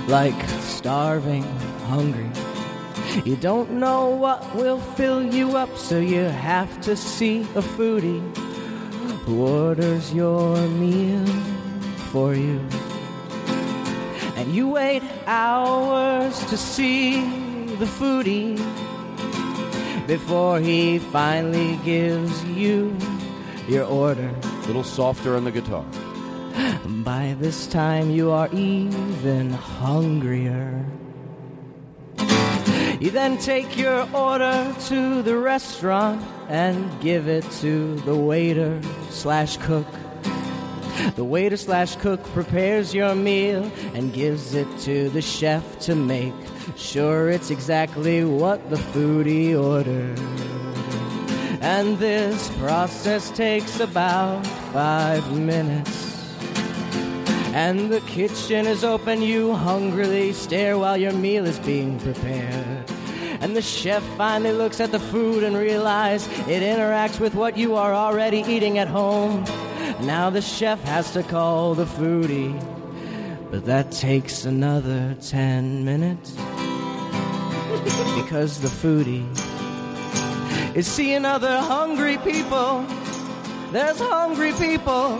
Like starving hungry. You don't know what will fill you up, so you have to see a foodie who orders your meal for you. And you wait hours to see the foodie before he finally gives you your order. A little softer on the guitar. <gasps> By this time, you are even hungrier. You then take your order to the restaurant and give it to the waiter slash cook. The waiter slash cook prepares your meal and gives it to the chef to make sure it's exactly what the foodie ordered. And this process takes about five minutes. And the kitchen is open, you hungrily stare while your meal is being prepared. And the chef finally looks at the food and realizes it interacts with what you are already eating at home. Now the chef has to call the foodie, but that takes another ten minutes. <laughs> Because the foodie is seeing other hungry people. There's hungry people.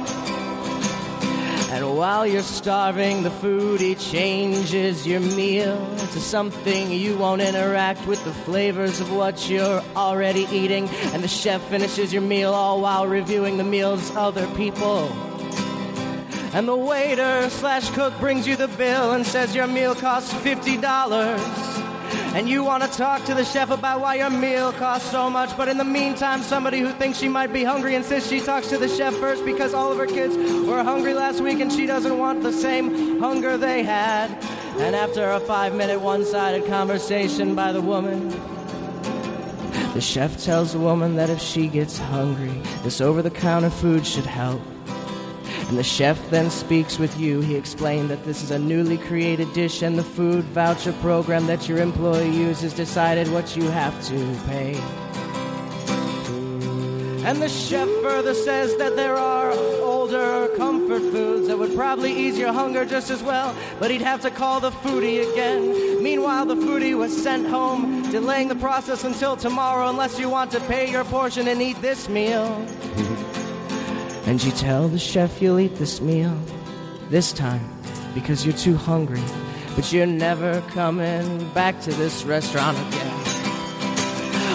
And while you're starving, the foodie changes your meal to something you won't interact with the flavors of what you're already eating. And the chef finishes your meal all while reviewing the meals of other people. And the waiter slash cook brings you the bill and says your meal costs $50. And you want to talk to the chef about why your meal costs so much, but in the meantime, somebody who thinks she might be hungry insists she talks to the chef first because all of her kids were hungry last week and she doesn't want the same hunger they had. And after a five minute one sided conversation by the woman, the chef tells the woman that if she gets hungry, this over the counter food should help. And the chef then speaks with you. He explained that this is a newly created dish, and the food voucher program that your employee uses decided what you have to pay. And the chef further says that there are older comfort foods that would probably ease your hunger just as well, but he'd have to call the foodie again. Meanwhile, the foodie was sent home, delaying the process until tomorrow unless you want to pay your portion and eat this meal. And you tell the chef you'll eat this meal this time because you're too hungry, but you're never coming back to this restaurant again.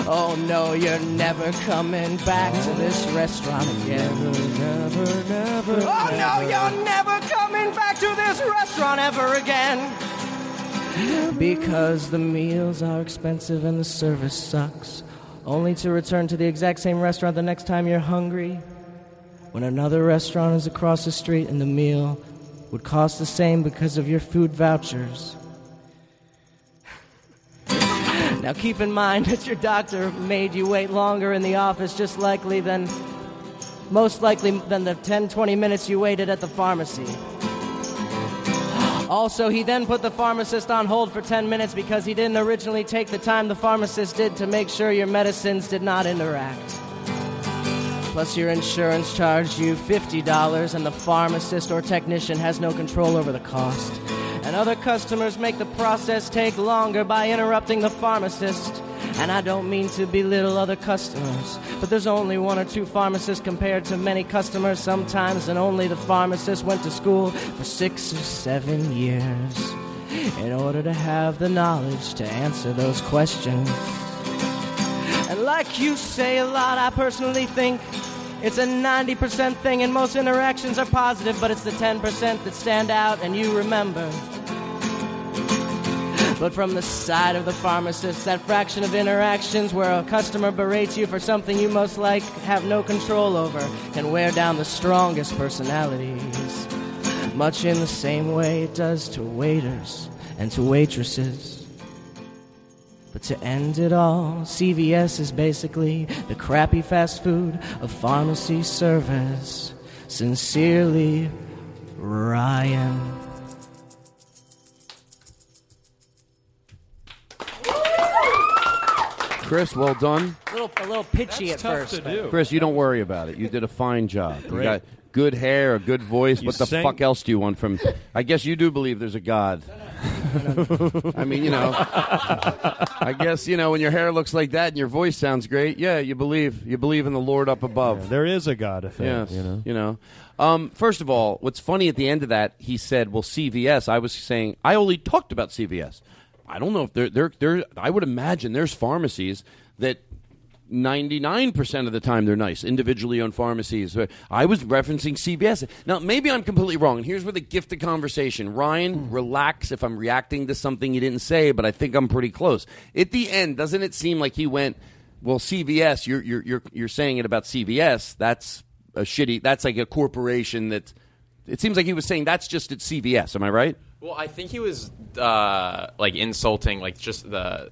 Oh no, you're never coming back to this restaurant again. Never, never, never. Oh no, you're never coming back to this restaurant ever again. Because the meals are expensive and the service sucks. Only to return to the exact same restaurant the next time you're hungry. When another restaurant is across the street and the meal would cost the same because of your food vouchers. Now keep in mind that your doctor made you wait longer in the office just likely than most likely than the 10 20 minutes you waited at the pharmacy. Also, he then put the pharmacist on hold for 10 minutes because he didn't originally take the time the pharmacist did to make sure your medicines did not interact. Plus, your insurance charged you $50, and the pharmacist or technician has no control over the cost. And other customers make the process take longer by interrupting the pharmacist. And I don't mean to belittle other customers, but there's only one or two pharmacists compared to many customers sometimes, and only the pharmacist went to school for six or seven years in order to have the knowledge to answer those questions. And like you say a lot, I personally think it's a 90% thing, and most interactions are positive, but it's the 10% that stand out and you remember. But from the side of the pharmacist, that fraction of interactions where a customer berates you for something you most like have no control over can wear down the strongest personalities. Much in the same way it does to waiters and to waitresses. But to end it all, CVS is basically the crappy fast food of pharmacy service. Sincerely, Ryan. Chris, well done. A little, a little pitchy That's at tough first. to but- do. Chris, you don't worry about it. You did a fine job. You Great. got good hair, a good voice. You what the fuck else do you want from? I guess you do believe there's a God. <laughs> I mean, you know, I guess you know when your hair looks like that and your voice sounds great. Yeah, you believe you believe in the Lord up above. there is a God effect. Yes, You know. you know. Um, first of all, what's funny at the end of that, he said, "Well, CVS." I was saying I only talked about CVS. I don't know if there, there, there. I would imagine there's pharmacies that. 99% of the time they're nice individually owned pharmacies. I was referencing cvs now maybe i'm completely wrong and here's where the gift of conversation. Ryan relax if i'm reacting to something you didn't say but i think i'm pretty close. At the end doesn't it seem like he went well cvs you're, you're, you're, you're saying it about cvs that's a shitty that's like a corporation that it seems like he was saying that's just at cvs am i right? Well, I think he was uh, like insulting, like just the,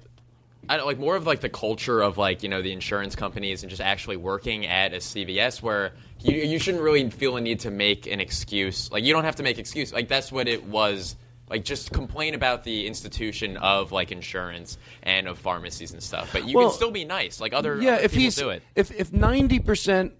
I don't like more of like the culture of like you know the insurance companies and just actually working at a CVS where you you shouldn't really feel a need to make an excuse. Like you don't have to make excuse. Like that's what it was. Like just complain about the institution of like insurance and of pharmacies and stuff. But you Well, can still be nice. Like other yeah other if people he's do it. if if 90% Uh, y-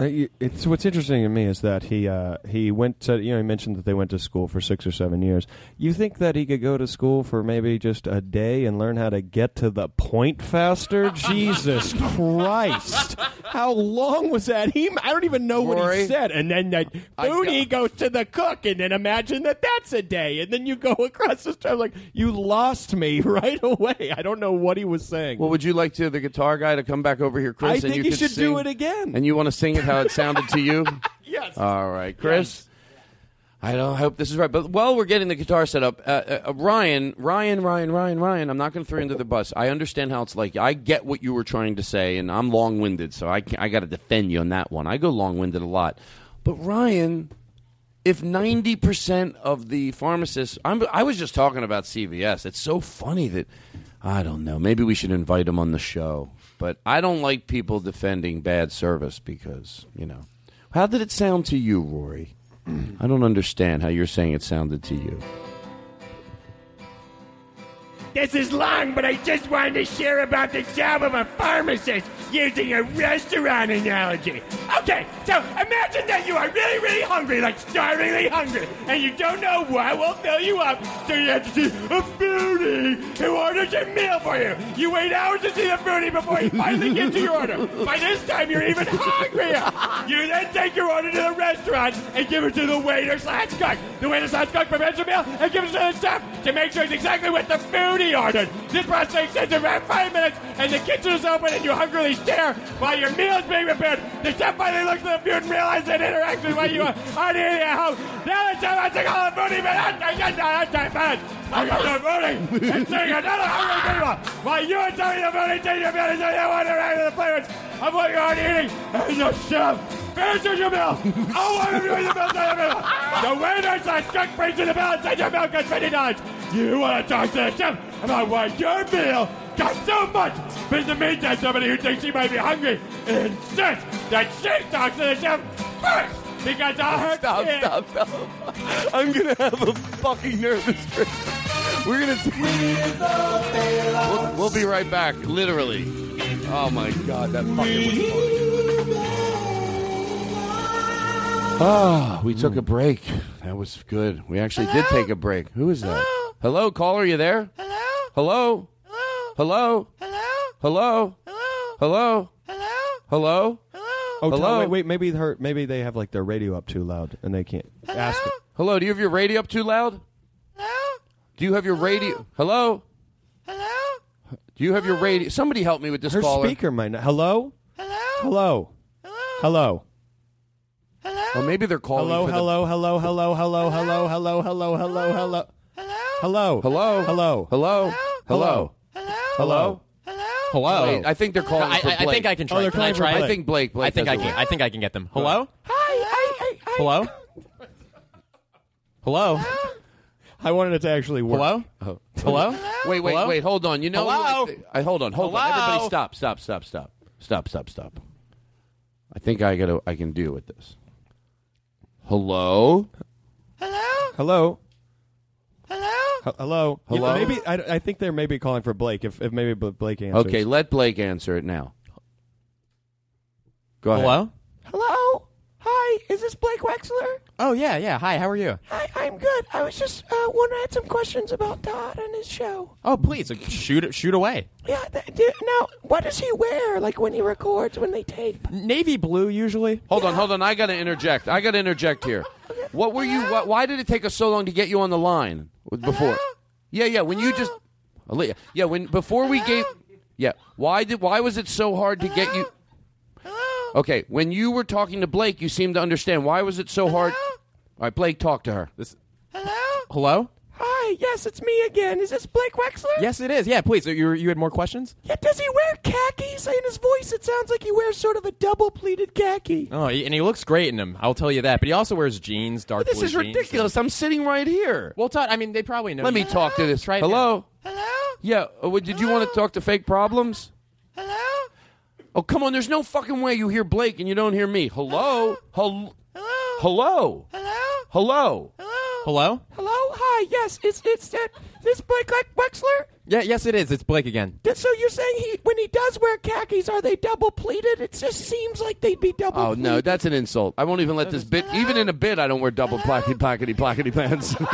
It's what's interesting to me is that he uh, he went to you know he mentioned that they went to school for six or seven years. You think that he could go to school for maybe just a day and learn how to get to the point faster? <laughs> Jesus Christ! How long was that? He I don't even know what he said. And then that Booney goes to the cook, and then imagine that that's a day, and then you go <laughs> across the street. I'm like you lost me <laughs> right away. I don't know what he was saying. Well, would you like to the guitar guy to come back over here, Chris? I think you should do it again. And you want to sing it how it sounded to you? <laughs> Yes. All right, Chris. I don't I hope this is right. But while we're getting the guitar set up, uh, uh, uh, Ryan, Ryan, Ryan, Ryan, Ryan. I'm not going to throw you under the bus. I understand how it's like. I get what you were trying to say, and I'm long-winded, so I I got to defend you on that one. I go long-winded a lot, but Ryan, if 90% of the pharmacists, I'm, I was just talking about CVS. It's so funny that I don't know. Maybe we should invite him on the show. But I don't like people defending bad service because you know. How did it sound to you, Rory? <clears throat> I don't understand how you're saying it sounded to you. This is long, but I just wanted to share about the job of a pharmacist using a restaurant analogy. Okay, so imagine that you are really, really hungry, like starvingly hungry, and you don't know what will fill you up, so you have to see a foodie who orders your meal for you. You wait hours to see the foodie before he finally gets to your order. By this time, you're even hungrier. You then take your order to the restaurant and give it to the waiter slash cook. The waiter slash cook prepares your meal and gives it to the chef to make sure it's exactly what the foodie ordered. This process takes about five minutes, and the kitchen is open, and you hungrily stare while your meal is being prepared. The chef finally looks at the food and realizes interacts with what you are eating at home. Now it's time to call the foodie, but I'm I'm time, I got the voting and seeing another hungry people. While you are telling the voting team you're better than you want to run the flavors of what you're eating as a chef. Finish your meal. I want to do the meal to the middle. The waiter says cook brings to the bill and your at twenty dollars. You want to talk to the chef about why your meal costs so much. But in the meantime, somebody who thinks she might be hungry insists that she talks to the chef first. Because I heard Stop, shit. stop, stop. I'm gonna have a fucking nervous break. We're gonna. We'll, we'll be right back. Literally. Oh my god, that fucking was fun. Ah, we took a break. That was good. We actually did take a break. Who is that? Hello, caller. You there? Hello. Hello. Hello. Hello. Hello. Hello. Oh, Hello? Tom, Hello? wait, wait. Maybe her. Maybe they have like their radio up too loud and they can't ask it. Hello. Do you have your radio up too loud? Hello. Do you have your radio? Hello. Hello. Do you have your radio? Somebody help me with this Her caller. speaker might not. Hello. Hello. Hello. Hello. Hello? Well, maybe they're calling. Hello. for the- Hello. Hello. Hello. Hello. Hello. Hello. Hello. Hello. Hello. Hello. Hello. Hello. Hello. Hello. Hello. Hello. Wait, I think they're calling I, for I, I think I can Oh, try. they're can I calling for try? Blake. I think Blake. Blake I think has I it can. I think I can get them. Hello. Hi. Hello. Hello. I wanted it to actually work. Hello. Oh. Hello. Wait, wait, Hello? wait. Hold on. You know. who I Hello? thi- I, hold on. Hold on. Hello? Everybody, stop. Stop. Stop. Stop. Stop. Stop. Stop. Stop. I think I gotta. I can deal with this. Hello. Hello. Hello. Hello. Hello? Yeah, maybe I, I think they're maybe calling for Blake. If, if maybe Bl- Blake answers. Okay, let Blake answer it now. Go ahead. Hello. Hello? Hi, is this Blake Wexler? Oh yeah, yeah. Hi. How are you? Hi, I'm good. I was just uh, wondering, I had some questions about Todd and his show. Oh please, like, shoot shoot away. Yeah, th- do, now, what does he wear, like, when he records, when they tape? Navy blue usually. Hold on. Hold on. I gotta interject. I gotta interject here. What were you? What, why did it take us so long to get you on the line before? Yeah, yeah. When you just. Yeah. When before we gave. Yeah. Why did? Why was it so hard to get you? <laughs> Okay. When you were talking to Blake, you seemed to understand. Why was it so hard? All right, Blake, talk to her. This. Hello. Hello? Hi, yes, it's me again. Is this Blake Wexler? Yes, it is. Yeah, please. You you had more questions? Yeah, does he wear khakis? In his voice, it sounds like he wears sort of a double pleated khaki. Oh, and he looks great in them. I'll tell you that. But he also wears jeans, dark This blue is jeans. ridiculous. I'm sitting right here. Well, Todd, I mean, they probably know. Let me you. talk to this. Right it Hello. Hello? Yeah. uh, what- did you want to talk to fake problems? Hello? Oh, come on. There's no fucking way you hear Blake and you don't hear me. Hello? Hello? Hello? Hello? Hello? Hello. Hello? Hi, yes, it's, it's, uh, this Blake like Wexler? Yeah, yes, it is. It's Blake again. Th- So you're saying he, when he does wear khakis, are they double pleated? It just seems like they'd be double Oh, no. That's an insult. I won't even let this bit. Even in a bit, I don't wear double plackety, plackety, plackety pants. <laughs>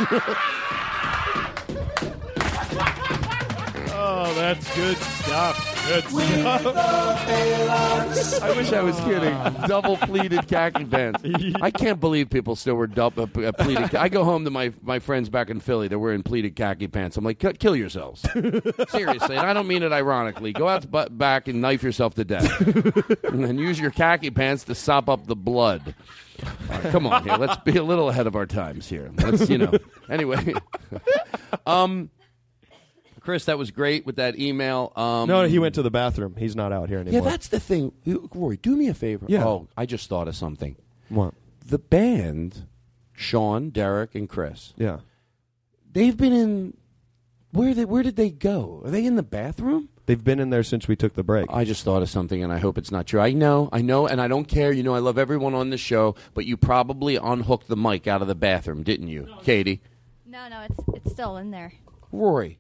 Oh, that's good stuff. Good stuff. <laughs> I wish I was kidding. Double pleated khaki pants. <laughs> I can't believe people still wear double uh, pleated. I go home to my my friends back in Philly. They're wearing pleated khaki pants. I'm like, kill yourselves. <laughs> Seriously, and I don't mean it ironically. Go out butt back and knife yourself to death, and then use your khaki pants to sop up the blood. Right, come on here. Let's be a little ahead of our times here. Let's you know. Anyway, um, Chris, that was great with that email. Um, No, he went to the bathroom. He's not out here anymore. yeah, that's the thing. You- Rory, do me a favor. Yeah. Oh, I just thought of something. What? The band, Sean, Derek, and Chris. Yeah. They've been in. Where they, Where did they go? Are they in the bathroom? They've been in there since we took the break. I just thought of something, and I hope it's not true. I know, I know, and I don't care. You know, I love everyone on the show, but you probably unhooked the mic out of the bathroom, didn't you, Katie? No, no, it's it's still in there. Rory,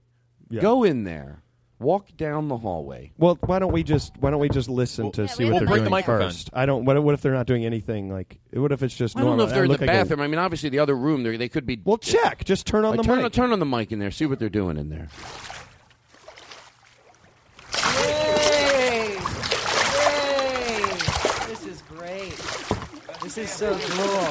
Yeah. go in there, walk down the hallway. Well, why don't we just why don't we just listen to see we what they're doing break the microphone. first? I don't. What, what if they're not doing anything? Like, what if it's just I don't know if they're in the look like a- bathroom. I mean, obviously, the other room, they they could be. well, check. Just turn on Uh, the turn, mic. turn on the mic in there. See what they're doing in there. Yay! Yay! This is great. This is so cool.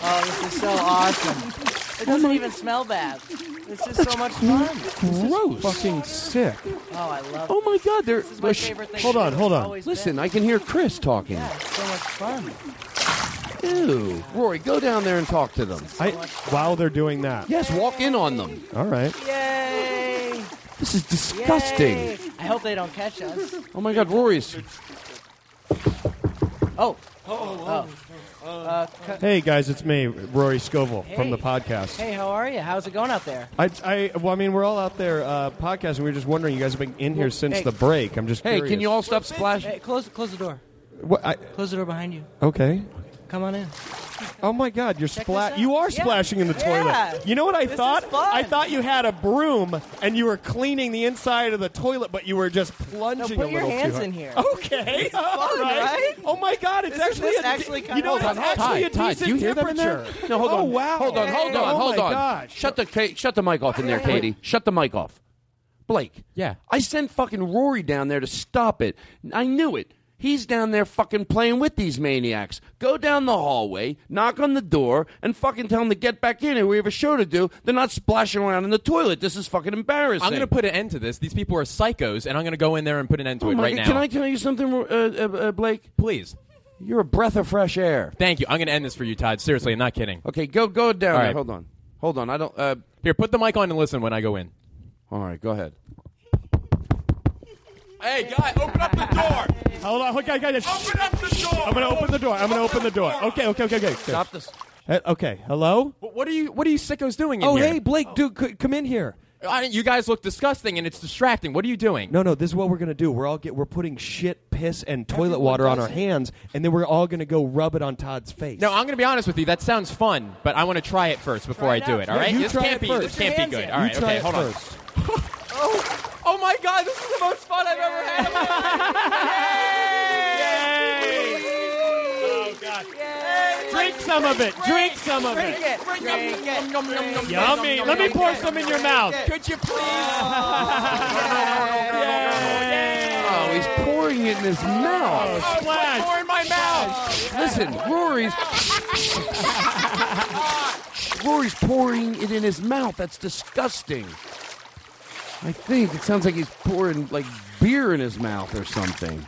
Oh, this is so awesome. It doesn't even smell bad. This is so much fun. Gross. Fucking sick. Oh, I love it. Oh my God! They're This is my favorite thing Hold on, hold on. Listen, been. I can hear Chris talking. Yeah, it's so much fun. Ew. Rory, go down there and talk to them. I, while they're doing that. Yes, walk in on them. All right. Yay! This is disgusting. Yay. I hope they don't catch us. Oh my God, Rory's. oh Oh. Oh. Uh, cu- Hey guys, it's me, Rory Scovel from the Hey. podcast. Hey, how are you? How's it going out there? I, I, well, I mean, we're all out there uh, podcasting. We were just wondering, you guys have been in here since Hey. the break. I'm just Hey, curious. can you all stop splashing? Hey, close close the door. What, I, Close the door behind you. okay. Come on in. Oh my God, you're Check splat. out. You are Yeah. splashing in the Yeah. toilet. You know what I This is thought? fun. I thought you had a broom and you were cleaning the inside of the toilet, but you were just plunging put a your little hands too hard. in here. Okay, It's all fun, right? Oh my God, it's Isn't actually this a, actually you kinda know, fun? it's actually a Todd, Todd, decent do you hear them in there? No, hold oh, on. Oh wow. Hold on, hold on, oh hold my on. Gosh. Shut the ca- shut the mic off in there, Katie. Shut the mic off. Blake. Yeah. I sent fucking Rory down there to stop it. I knew it. He's down there fucking playing with these maniacs. Go down the hallway, knock on the door, and fucking tell them to get back in here. We have a show to do. They're not splashing around in the toilet. This is fucking embarrassing. I'm going to put an end to this. These people are psychos, and I'm going to go in there and put an end to Oh it right God. now. Can I tell you something, uh, uh, uh, Blake? Please. You're a breath of fresh air. Thank you. I'm going to end this for you, Todd. Seriously, I'm not kidding. Okay, go go down right. Hold on. Hold on. I don't. Uh, Here, put the mic on and listen when I go in. all right, go ahead. Hey, guy, open up the door. Hold on, okay, guys. Open up the door. I'm gonna open the door. I'm gonna open the door. Okay, okay, okay, okay. Stop this. Uh, okay, hello. What what are you? What are you sickos doing in Oh, here? hey, Blake, dude, c- come in here. I, you guys look disgusting, and it's distracting. What are you doing? No, no, this is what we're gonna do. We're all get we're putting shit, piss, and toilet water on our hands, and then we're all gonna go rub it on Todd's face. No, I'm going to be honest with you. That sounds fun, but I want to try it first before Try I do out. it. All Yeah, right? you this try can't it be. first. This Put your can't be hands good. in. All you right. try okay. it Hold on. first. Oh, oh my God! This is the most fun I've ever had. in my life. Oh God! Drink some of it. Drink some of Drink it. it. Drink it. Yummy. Let me pour some in your mouth. Could you please? <laughs> Oh, he's pouring it in his mouth. Oh, splash. More in my mouth. Listen, Rory's <laughs> Rory's pouring it in his mouth. That's disgusting. I think it sounds like he's pouring like beer in his mouth or something.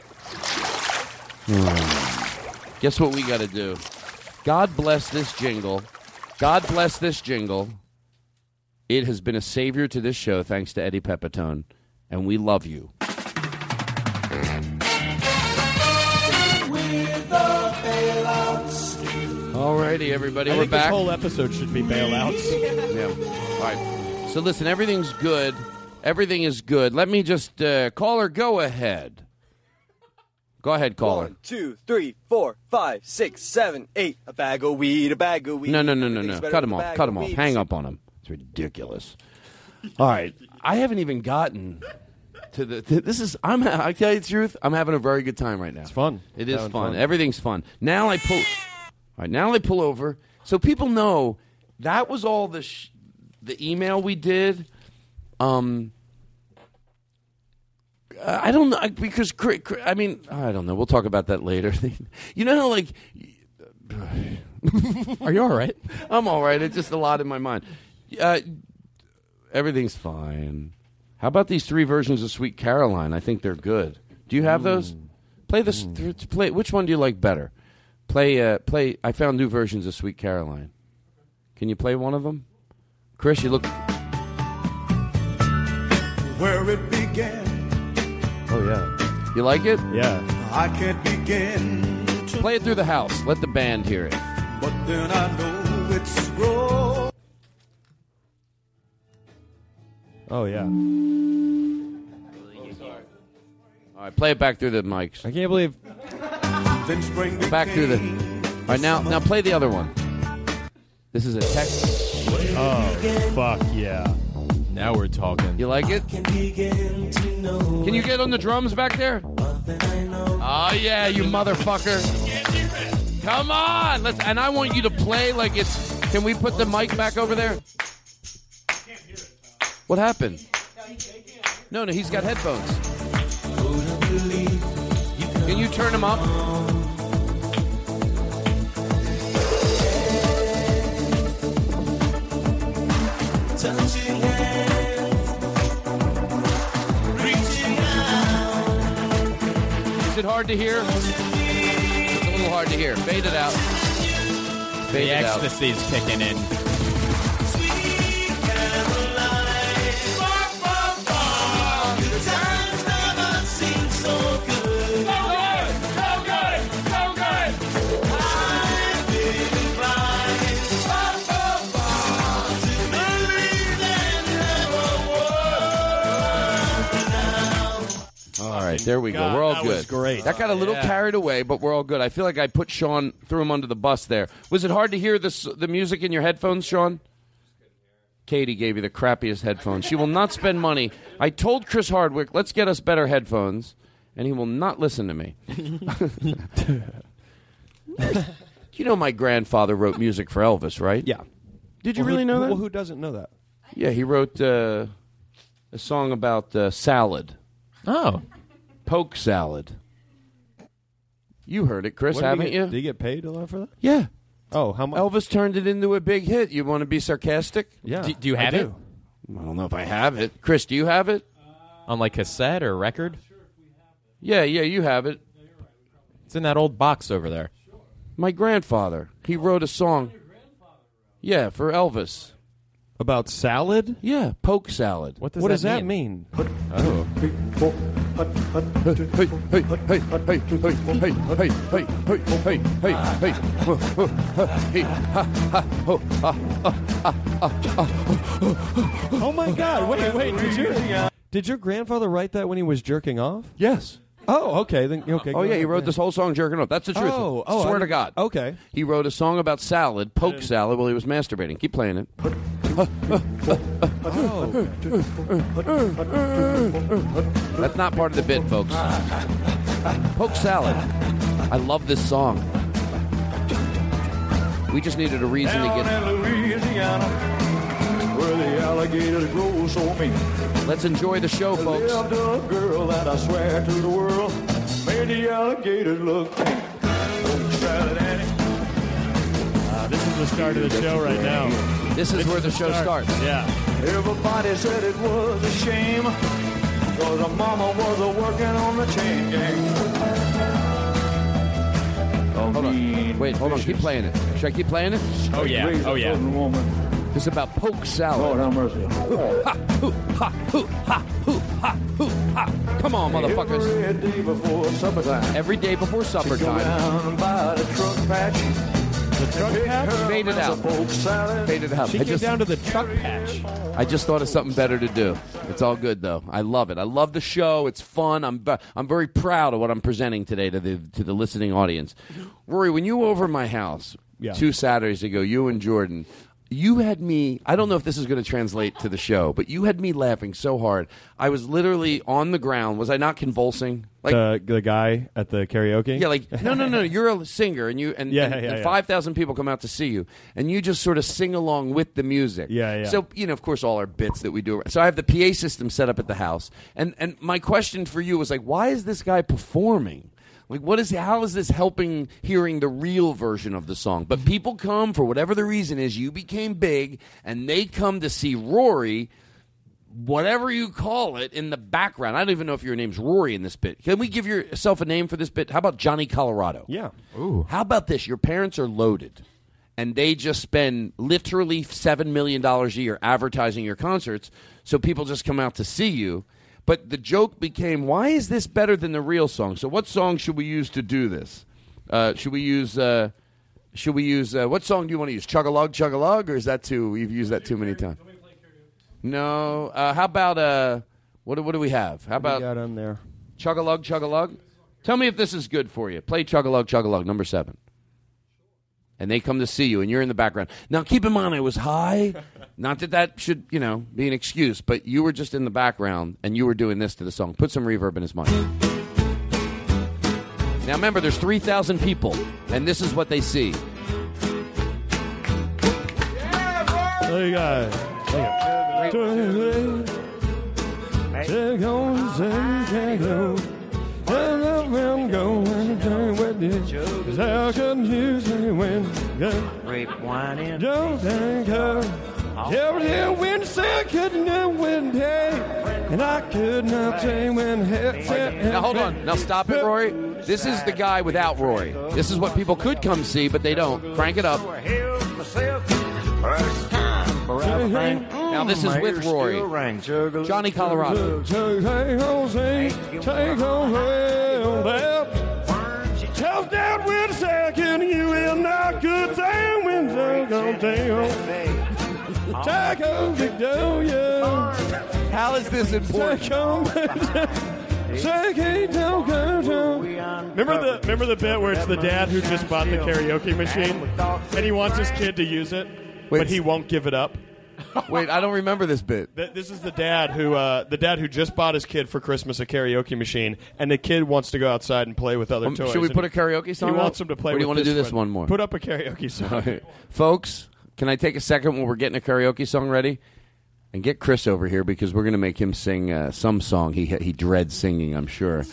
Hmm. Guess what we got to do? God bless this jingle. God bless this jingle. It has been a savior to this show thanks to Eddie Pepitone, and we love you. Alrighty, everybody, I we're think back. this whole episode should be bailouts. Yeah. All right. So listen, everything's good. Everything is good. Let me just uh, caller. Go ahead. Go ahead, caller. One, two, three, four, five, six, seven, eight. A bag of weed, a bag of weed. No, no, no, no, no. Cut with him off. Cut of him off. weed. Hang up on him. It's ridiculous. All right. I haven't even gotten to the. To, this is. I'm. I tell you the truth. I'm having a very good time right now. It's fun. It is fun. fun. Everything's fun. Now I pull. All right. Now I pull over, so people know that was all the sh- the email we did. Um. Uh, I don't know because Chri- Chri- I mean I don't know. We'll talk about that later. <laughs> you know how like <sighs> Are you all right? I'm all right. It's just a lot in my mind. Uh, everything's fine. How about these three versions of Sweet Caroline? I think they're good. Do you have those? Play this. th- play. Which one do you like better? Play. Uh, play. I found new versions of Sweet Caroline. Can you play one of them? Chris, you look. Where it began, Oh yeah. You like it? Yeah. I can't begin to, Play it through the house. Let the band hear it. but then I know it's wrong. Oh yeah. All right, play it back through the mics. I can't believe. Then spring Back through the. All right, now now play the other one. This is a text. Oh fuck yeah. Now we're talking. You like it? Can you get on the drums back there? Oh yeah, you motherfucker! Come on, let's. And I want you to play like it's. Can we put the mic back over there? What happened? No, no, he's got headphones. Can you turn them up? It hard to hear? It's a little hard to hear. Fade it out. Fade the it out. ecstasy's kicking in. Right, there we go. We're all that good. was great. That got a little Yeah. carried away, but we're all good. I feel like I put Sean, threw him under the bus there. Was it hard to hear this, the music in your headphones, Sean? Katie gave you the crappiest headphones. She will not spend money. I told Chris Hardwick, let's get us better headphones, and he will not listen to me. <laughs> you know my grandfather wrote music for Elvis, right? Yeah. Did you Well, really who- know that? Well, who doesn't know that? Yeah, he wrote uh, a song about uh, salad. Oh. Poke salad. You heard it, Chris, What did he haven't get- you? Did he get paid a lot for that? Yeah. Oh, how much? Elvis turned it into a big hit. You want to be sarcastic? Yeah. Do, do you I have do. it I don't know if I have it. Chris, do you have it? on like a cassette or record? Yeah, yeah, you have it. It's in that old box over there. My grandfather, he wrote a song. Yeah, for Elvis. About salad? Yeah, poke salad. What does what that does that mean? mean? Oh. Oh my God! Wait, wait. Did your did your grandfather write that when he was jerking off? Yes. Oh, okay. Then okay. Oh go yeah, he ahead, wrote this whole song jerking off. That's the truth. Oh, oh, swear I to God. Okay. He wrote a song about salad, poke salad, while he was masturbating. Keep playing it. <laughs> Oh. That's not part of the bit, folks. Poke salad. I love this song. We just needed a reason to Down get. In Louisiana, where the alligators grow so mean. Let's enjoy the show, folks. Lived a girl that I swear to the world made the alligators look pink. Oh, salad Annie. Uh, this is the start of the show right now. This is where the show start. starts. Yeah. Everybody said it was a shame, cause her mama was a working on the chain gang. Hold on. Wait, hold on. Keep playing it. Should I keep playing it? Oh yeah. Oh yeah. Woman. This is about poke salad. Lord have mercy. Ha, hoo, ha, hoo, ha, hoo, ha, hoo, ha. Come on, motherfuckers. Every day before supper time. Every day before supper Go time. down by the truck patch. The truck patch? Fade it out. Fade it out. She I came just, down to the truck patch. I just thought of something better to do. It's all good though. I love it. I love the show. It's fun. I'm I'm very proud of what I'm presenting today to the to the listening audience. Rory, when you were over my house Yeah. two Saturdays ago, you and Jordan, you had me. I don't know if this is going to translate to the show, but you had me laughing so hard. I was literally on the ground. Was I not convulsing? Like the the guy at the karaoke. yeah, like no, no, no. You're a singer, and you and, Yeah, and, yeah, and yeah. five thousand people come out to see you, and you just sort of sing along with the music. Yeah, yeah. So you know, of course, all our bits that we do. So I have the PA system set up at the house, and and my question for you was like, why is this guy performing? Like, what is how is this helping hearing the real version of the song? But people come for whatever the reason is. You became big, and they come to see Rory whatever you call it in the background. I don't even know if your name's Rory in this bit. Can we give yourself a name for this bit? How about Johnny Colorado? Yeah. Ooh. How about this? Your parents are loaded. And they just spend literally seven million dollars a year advertising your concerts, so people just come out to see you. But the joke became, why is this better than the real song? So, what song should we use to do this? Uh, should we use? Uh, should we use? Uh, what song do you want to use? Chug a lug, chug a lug, or is that too? We've used that too many times. No. Uh, how about uh, what? do- What do we have? How What do you about got on there? chug a lug, chug a lug? Tell me if this is good for you. Play chug a lug, chug a lug, number seven. And they come to see you, and you're in the background. Now, keep in mind, I was high. <laughs> Not that that should, you know, be an excuse, but you were just in the background, and you were doing this to the song. Put some reverb in his mic. Now, remember, there's 3,000 people, and this is what they see. There you go. There you go. Take on, take on. 'Cause how can you when Grape wine and don't think of Every wind said couldn't know when day, and I could not say when. Now hold on. Now stop it, Rory. This is the guy without Rory. This is what people could come see, but they don't. Crank it up. Now this is with Rory. Johnny Colorado. Take Jose, Tells down with a second, you will not good time when so gonna take home. Victoria. How is this important? Take home, take it, don't go down. Remember the remember the bit where it's the dad who just bought the karaoke machine and he wants his kid to use it, but he won't give it up. <laughs> Wait, I don't remember this bit. Th- This is the dad who uh, the dad who just bought his kid for Christmas a karaoke machine, and the kid wants to go outside and play with other Um, toys. should we put a karaoke song He up? wants him to play. Or do you with wanna do this one more? Put up a karaoke song. Folks, can I take a second when we're getting a karaoke song ready? And get Chris over here because we're going to make him sing uh, some song he he dreads singing, I'm sure.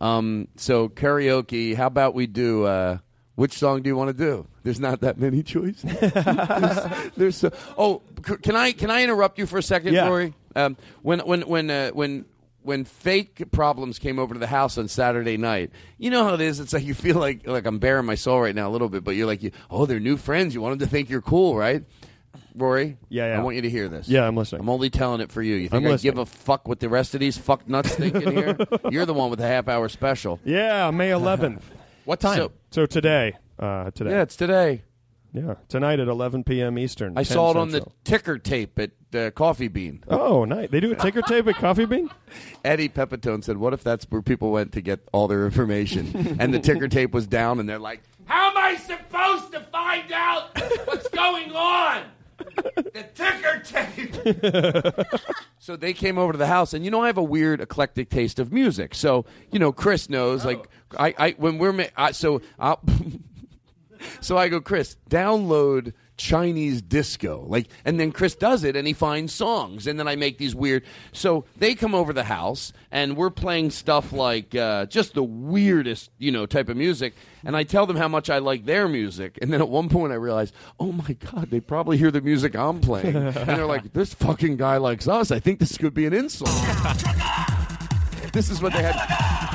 Um, so karaoke, how about we do? Uh, which song do you want to do? There's not that many choices. <laughs> there's, there's so, oh, can I can I interrupt you for a second, Yeah. Rory? Um, when when when uh, when when fake problems came over to the house on Saturday night, you know how it is. It's like you feel like like I'm bearing my soul right now a little bit, but you're like, you, oh, they're new friends. You want them to think you're cool, right? Rory, Yeah, yeah. I want you to hear this. Yeah, I'm listening. I'm only telling it for you. You think I give a fuck what the rest of these fuck nuts think in here? <laughs> You're the one with the half hour special. Yeah, May 11th. <laughs> What time? So, so today, uh, today. Yeah, it's today. Yeah, tonight at 11 p.m. Eastern. I saw it on the ticker tape at uh, Coffee Bean. Oh, nice. They do a ticker tape at Coffee Bean. <laughs> Eddie Pepitone said, "What if that's where people went to get all their information, <laughs> and the ticker tape was down, and they're like, How am I supposed to find out what's going on? The ticker tape. <laughs> So they came over to the house, and you know I have a weird eclectic taste of music. So you know Chris knows, like I, I when we're ma- I, so I, <laughs> so I go, Chris, download Chinese disco, like, and then Chris does it, and he finds songs, and then I make these weird. So they come over the house, and we're playing stuff like uh, just the weirdest, you know, type of music, and I tell them how much I like their music, and then at one point I realize, oh my god, they probably hear the music I'm playing, and they're like, this fucking guy likes us. I think this could be an insult. <laughs> This is what they had.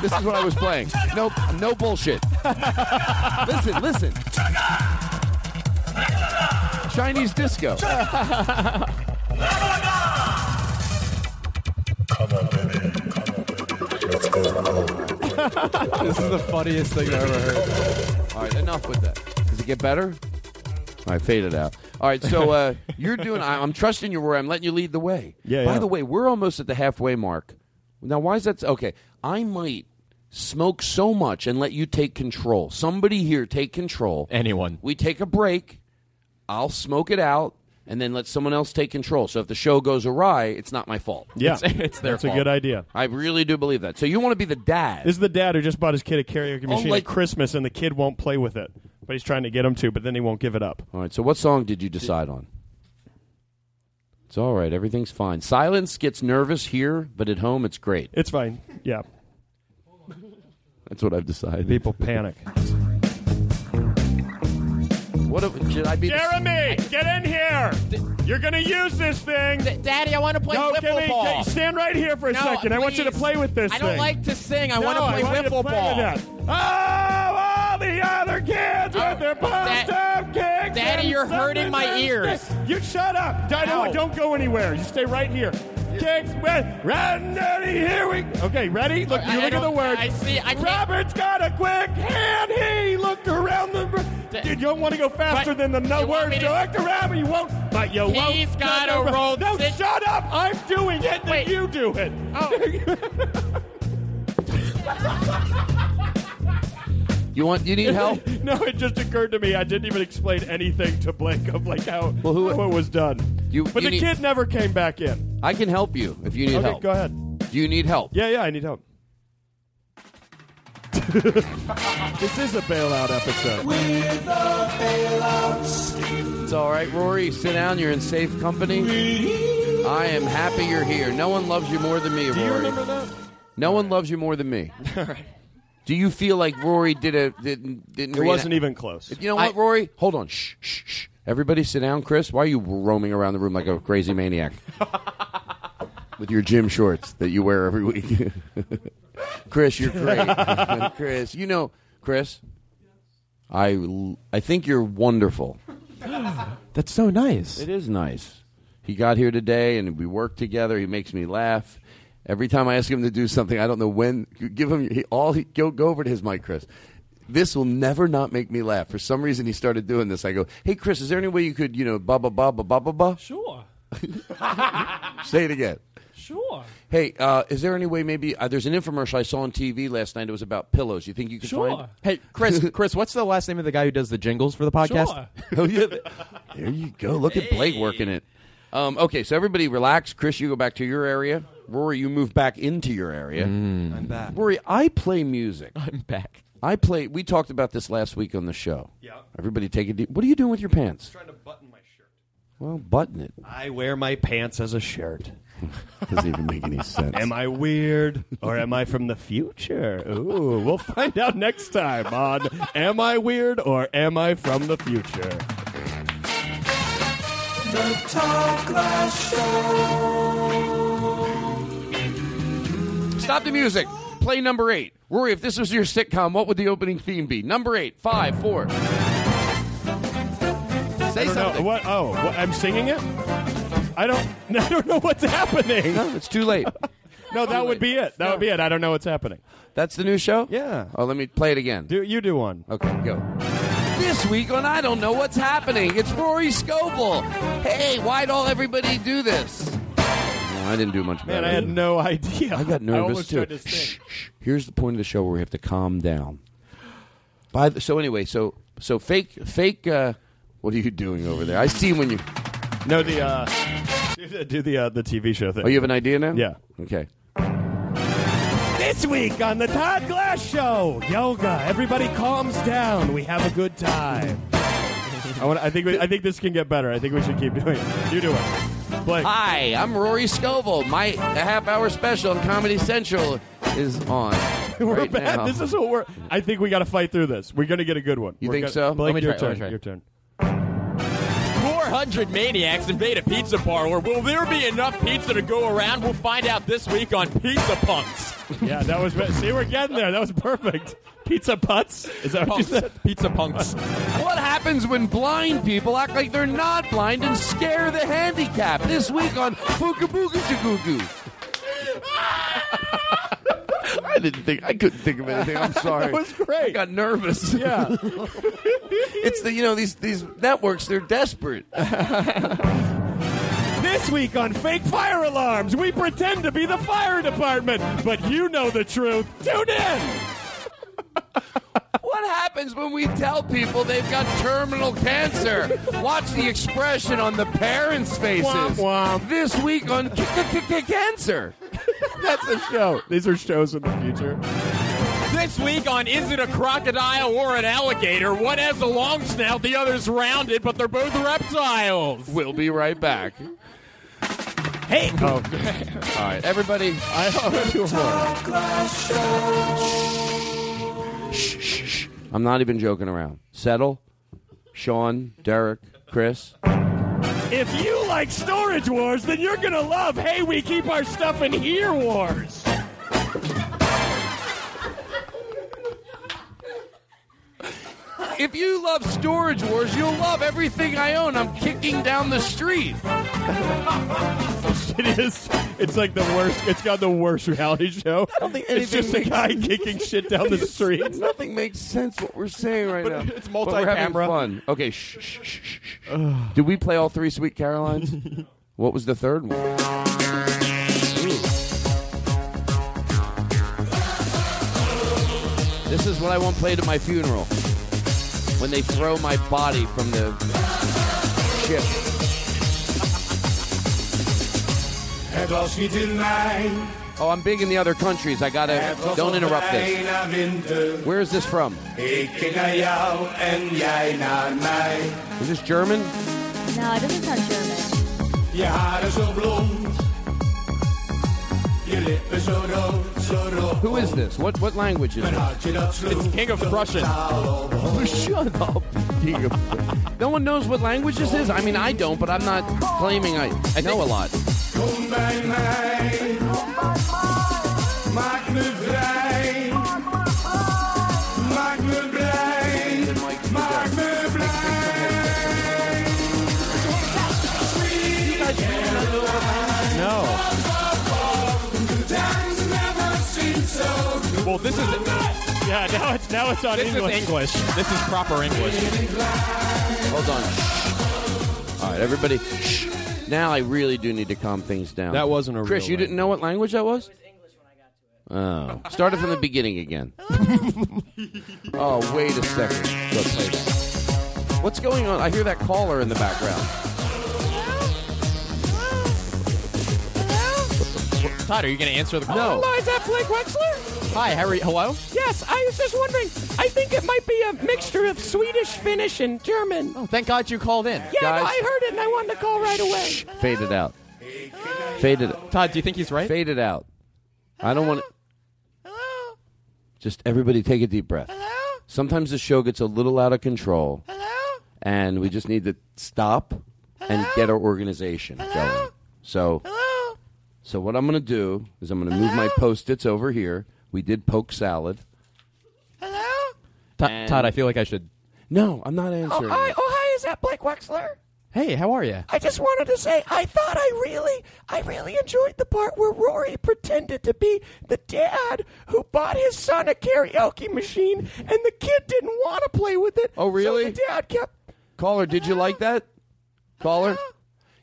This is what I was playing. Nope, no bullshit. listen, listen. Chinese disco. this is the funniest thing I've ever heard. All right, enough with that. Does it get better? I fade it out. All right, so uh, you're doing. I, I'm trusting you, Roy. I'm letting you lead the way. Yeah, By yeah. the way, we're almost at the halfway mark. Now, why is that? Okay, I might smoke so much and let you take control. Somebody here take control. Anyone. We take a break. I'll smoke it out, and then let someone else take control. So if the show goes awry, it's not my fault. Yeah, It's- it's their That's fault. a good idea. I really do believe that. So you want to be the dad? This is the dad who just bought his kid a karaoke Oh, machine like- at Christmas, and the kid won't play with it, but he's trying to get him to, but then he won't give it up. All right. So what song did you decide on? It's all right. Everything's fine. Silence gets nervous here, but at home it's great. It's fine. Yeah. That's what I've decided. People panic. What if, should I be? the- Jeremy, get in here. You're going to use this thing. Daddy, I want to play no, wiffle give me, ball. get- stand right here for a No, second. I want you to please. play with this I don't thing. like to sing. I No, want to play I want you to wiffle play ball. with that. Oh, oh all the other kids with oh, their pumped up kicks. Daddy, you're hurting my ears. You shut up. I Ow. don't, go anywhere. You stay right here. Kicks with Red Daddy. Here we. go. Okay, ready? Look, you I look at the word. I see- I can't- Robert's got a quick hand. He looked around the. Dude, you don't want to go faster But than the no you want words. me to- You looked around, but you won't. But you won't. He's got a no, roll- No, sit- shut up. I'm doing it. Then Wait. you do it. Oh. <laughs> You want? You need help? <laughs> no, it just occurred to me. I didn't even explain anything to Blake of like how, Well, who- how it was done. You- but you the need- kid never came back in. I can help you if you need okay, help. go ahead. Do you need help? Yeah, yeah, I need help. <laughs> this is a bailout episode. It's all right, Rory. Sit down. You're in safe company. I am happy you're here. No one loves you more than me, Do you Rory. remember that? No one loves you more than me. <laughs> All right. Do you feel like Rory did a didn't didn't? It wasn't even close. You know what, Rory? Hold on. Shh, shh, shh. Everybody sit down, Chris. Why are you roaming around the room like a crazy maniac? <laughs> With your gym shorts that you wear every week. <laughs> Chris, you're great. <laughs> Chris, you know, Chris, I I think you're wonderful. That's so nice. It is nice. He got here today and we worked together. He makes me laugh. Every time I ask him to do something, I don't know when. Give him he, all. He, go go over to his mic, Chris. This will never not make me laugh. For some reason, he started doing this. I go, "Hey, Chris, is there any way you could, you know, ba ba ba ba ba ba ba?" Sure. <laughs> Say it again. Sure. Hey, uh, is there any way maybe uh, there's an infomercial I saw on TV last night? It was about pillows. You think you could Sure. find? Hey, Chris, <laughs> Chris, what's the last name of the guy who does the jingles for the podcast? Sure. <laughs> oh yeah, there you go. Look at Blake working it. Um, okay, so everybody relax. Chris, you go back to your area. Rory, you move back into your area. I'm back. Rory, I play music. <laughs> I'm back. I play. We talked about this last week on the show. Yeah. Everybody take a deep. What are you doing with your pants? I'm trying to button my shirt. Well, button it. I wear my pants as a shirt. <laughs> Doesn't even make any <laughs> sense. Am I weird or am I from the future? Ooh, we'll find out next time on Am I Weird or Am I from the Future? The Todd Glass Show. Stop the music. Play number eight. Rory, if this was your sitcom, what would the opening theme be? Number eight. Five, four. I Say don't know. something. What? Oh, what, I'm singing it. I don't. <laughs> I don't know what's happening. No, it's too late. <laughs> no, that would be it. That would be it. I don't know what's happening. That's the new show? Yeah. Oh, let me play it again. Do you do one? Okay, go. This week on I Don't Know What's Happening, it's Rory Scovel. Hey, why'd all everybody do this? No, I didn't do much better. Man, I had no idea. I got nervous almost too. tried to. Shh, shh. Here's the point of the show where we have to calm down. By the, so anyway, so so fake fake. Uh, what are you doing over there? I see when you. No, the uh, do the do the, uh, the TV show thing. Oh, you have an idea now? Yeah. Okay. This week on the Todd Glass Show, yoga. Everybody calms down. We have a good time. I want. I think. We, I think this can get better. I think we should keep doing it. You do it, Blake. Hi, I'm Rory Scovel. My half hour special on Comedy Central is on. <laughs> We're right bad. now. This is what we're. I think we got to fight through this. We're gonna get a good one. You We're think gonna- so? Blake, Let me your try, let turn. me try. Your turn. 400 maniacs invade a pizza parlor. Will there be enough pizza to go around? We'll find out this week on Pizza Punks. Yeah, that was. See, we're getting there. That was perfect. Pizza putts. Is that what you said? Pizza Punks. What happens when blind people act like they're not blind and scare the handicapped? This week on Fukabuga <laughs> I didn't think I couldn't think of anything. I'm sorry. <laughs> It was great. I got nervous. Yeah. <laughs> it's the you know these these networks they're desperate. <laughs> This week on Fake Fire Alarms, we pretend to be the fire department, but you know the truth. Tune in. What happens when we tell people they've got terminal cancer? Watch the expression on the parents' faces. Womp womp. This week on Cancer. <laughs> That's a show. These are shows in the future. This week on Is It a Crocodile or an Alligator? One has a long snout, the other's rounded, but they're both reptiles. We'll be right back. Hey. Oh. All right, everybody. I want to Todd Glass Show. Shh, shh, shh. I'm not even joking around. Settle. Sean, Derek, Chris. If you like Storage Wars, then you're gonna love Hey We Keep Our Stuff in Here Wars. If you love Storage Wars, you'll love everything I own. I'm kicking down the street. <laughs> It is. It's like the worst. It's got the worst reality show. I don't think it's anything just a makes- guy kicking shit down the <laughs> street. Nothing makes sense what we're saying right now. it's But we're having multi-camera. fun. Okay, shh, shh, shh, shh, shh. Did we play all three Sweet Carolines? <laughs> what was the third one? This is what I want played at my funeral. When they throw my body from the ship. Het was niet in mei, Oh, I'm big in the other countries. I gotta. Don't interrupt this. Where is this from? Ik ging naar jou en jij naar mij. Is this German? No, it doesn't sound German. Who is this? What what language is Mijn this? hartje dat sloeg. It's King of Prussian. Oh, shut up. King of- No one knows what language this is. I mean, I don't, but I'm not claiming I, I know a lot. Well, this is yeah. Now it's now it's on this English. is English. This is proper English. Hold on. Shh. All right, everybody. Shh. Now I really do need to calm things down. That wasn't a Chris, real you didn't know what language that was? It was English when I got to it. Oh, started from the beginning again. <laughs> oh, wait a second. Go play that. What's going on? I hear that caller in the background. Todd, are you going to answer the call? No. Hello, is that Blake Wexler? Hi, Harry. Hello? Yes, I was just wondering. I think it might be a mixture of Swedish, Finnish, and German. Oh, thank God you called in. Yeah, no, I heard it and I wanted to call right away. Fade it out. Fade it. Todd, do you think he's right? Fade it out. I don't want. To. Hello? Just everybody take a deep breath. Hello? Sometimes the show gets a little out of control. Hello? And we just need to stop and get our organization going. So, so what I'm going to do is I'm going to move my post-its over here. We did poke salad. Todd, Todd, I feel like I should. No, I'm not Oh, answering. hi, oh, hi, is that Blake Wexler? Hey, how are you? I just wanted to say I thought I really, I really enjoyed the part where Rory pretended to be the dad who bought his son a karaoke machine, and the kid didn't want to play with it. Oh, really? So the dad kept. Caller, did you like that? Caller?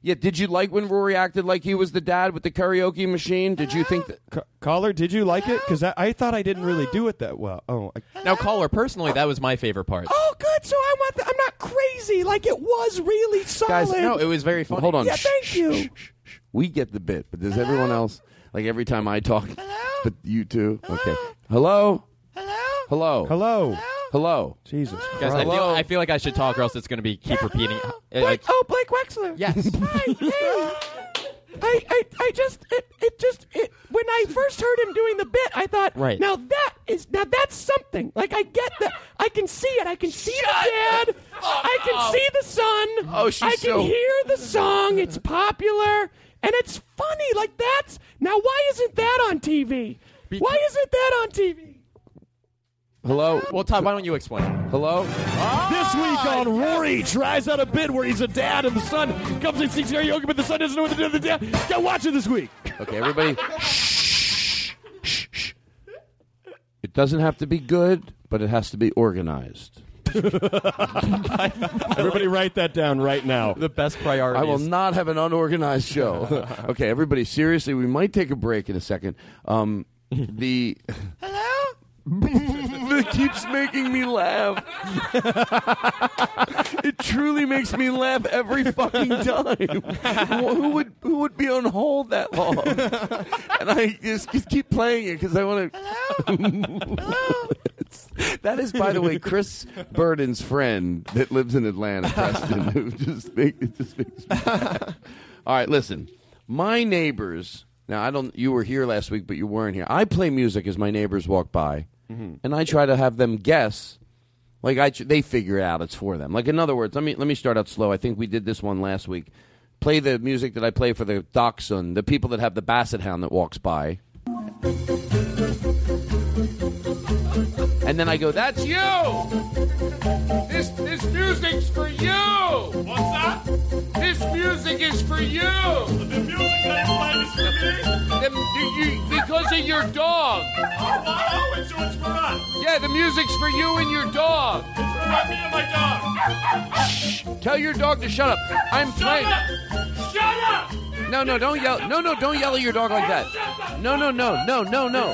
Yeah, did you like when Rory acted like he was the dad with the karaoke machine? Did you think that Ca- caller, did you like it? Because I, I thought I didn't really do it that well. Oh, I, Now, caller, personally, that was my favorite part. Oh, good. So I'm not, I'm not crazy. Like it was really solid. Guys, No, it was very funny. Hold on. Yeah, Shh, thank shh, you. shh, shh, shh. We get the bit, but does everyone else like every time I talk? But you too. Okay. Hello. Hello. hello. Hello. Jesus. Guys, I feel, Hello? I feel like I should talk, or else it's going to be keep repeating. Uh, Blake, like- oh, Blake Wexler. yes. <laughs> Hi, hey. I, I, I just, it, it just, it, when I first heard him doing the bit, I thought, Right. now that is, now that's something. Like, I get that. I can see it. I can see the dad. I can see the son. Oh, she's I can so- hear the song. It's popular. And it's funny. Like, that's, now why isn't that on TV? Why isn't that on TV? Hello. well, Todd, why don't you explain? Hello. This week on Rory tries out a bit where he's a dad and the son comes and sings karaoke, but the son doesn't know what to do with the dad. Go watch it this week. Okay, everybody. shh, shh, shh. It doesn't have to be good, but it has to be organized. <laughs> Everybody write that down right now. The best priority. I will not have an unorganized show. <laughs> okay, everybody, seriously, we might take a break in a second. Um, the it keeps making me laugh. it truly makes me laugh every fucking time. who would who would be on hold that long? and I just, just keep playing it because I want to. <laughs> that is, by the way, Chris Burden's friend that lives in Atlanta, Preston, who just make it just makes me laugh. All right, listen. My neighbors. Now I don't. You were here last week, but you weren't here. I play music as my neighbors walk by, Mm-hmm. and I try to have them guess. Like I, they figure it out. It's for them. Like in other words, let me let me start out slow. I think we did this one last week. Play the music that I play for the dachshund, the people that have the basset hound that walks by. And then I go, "That's you. This this music's for you. What's that? This music is for you. The music that I play is for me? The- you- because of your dog. Oh, oh, it's, so it's for us. Yeah, the music's for you and your dog. It's for me and my dog. Shh. Tell your dog to shut up. I'm Shut playing. up! Shut up! No, no, don't yell. No, no, don't yell at your dog like that. No, no, no, no, no, no.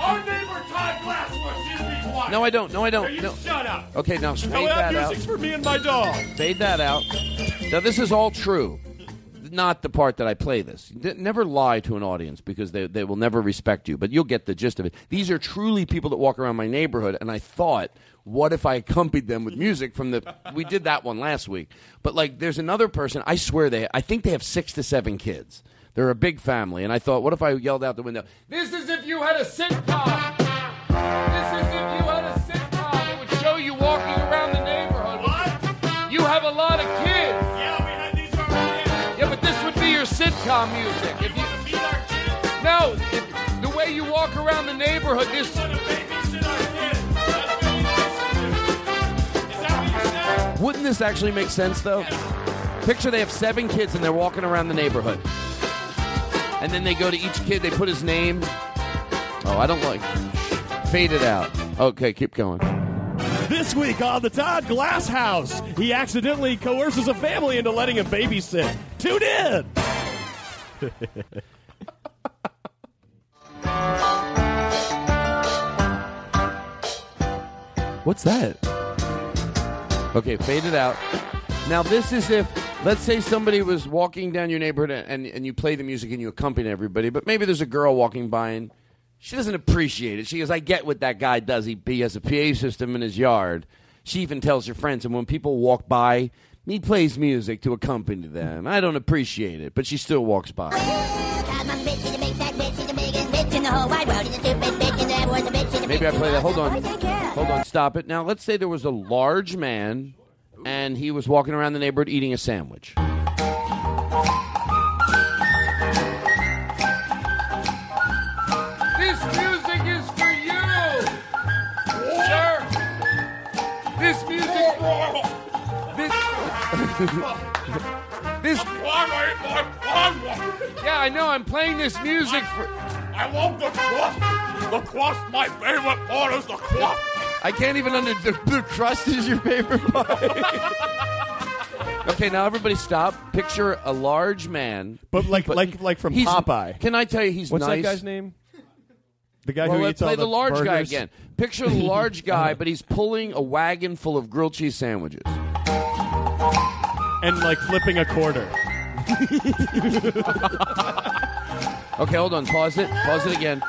Our neighbor Todd Glass wants you to be. No, I don't. No, I don't. No. shut up. Okay, now fade that that out. music's for me and my dog. Fade that out. Now this is all true. Not the part that I play this. Never lie to an audience because they, they will never respect you, but you'll get the gist of it. These are truly people that walk around my neighborhood, and I thought, what if I accompanied them with <laughs> music from the we did that one last week. But like there's another person, I swear they I think they have 6 to 7 kids. They're a big family and I thought what if I yelled out the window, "This is if you had a sitcom." This is if you had a sitcom. It would show you walking around the neighborhood. What? You have a lot of kids. Yeah, we had these kids. Yeah, but this would be your sitcom music. If you No, if, the way you walk around the neighborhood, this Wouldn't this actually make sense though? Picture they have seven kids and they're walking around the neighborhood. And then they go to each kid, they put his name. Oh, I don't like. Fade it out. Okay, keep going. This week on the Todd Glass House, he accidentally coerces a family into letting him babysit. Tune in. <laughs> What's that? Okay, fade it out. Now, this is if, let's say somebody was walking down your neighborhood and, and you play the music and you accompany everybody, but maybe there's a girl walking by and she doesn't appreciate it. She goes, I get what that guy does. He, he has a PA system in his yard. She even tells her friends, and when people walk by, he plays music to accompany them. I don't appreciate it, but she still walks by. Maybe I play that. Hold on. Hold on. Stop it. Now, let's say there was a large man and he was walking around the neighborhood eating a sandwich. This music is for you, sir. This music. <laughs> This. this. Yeah, I know. I'm playing this music for. I love the crust. The crust, my favorite part is the crust. I can't even under the, the crust is your favorite part. okay, now everybody stop. Picture a large man, but like like like from he's- Popeye. Can I tell you he's What's nice? that guy's name? The guy well, who let's eats all play the, large guy again. Picture the large <laughs> guy, but he's pulling a wagon full of grilled cheese sandwiches. and like flipping a quarter. <laughs> Okay, hold on. Pause it. Pause it again.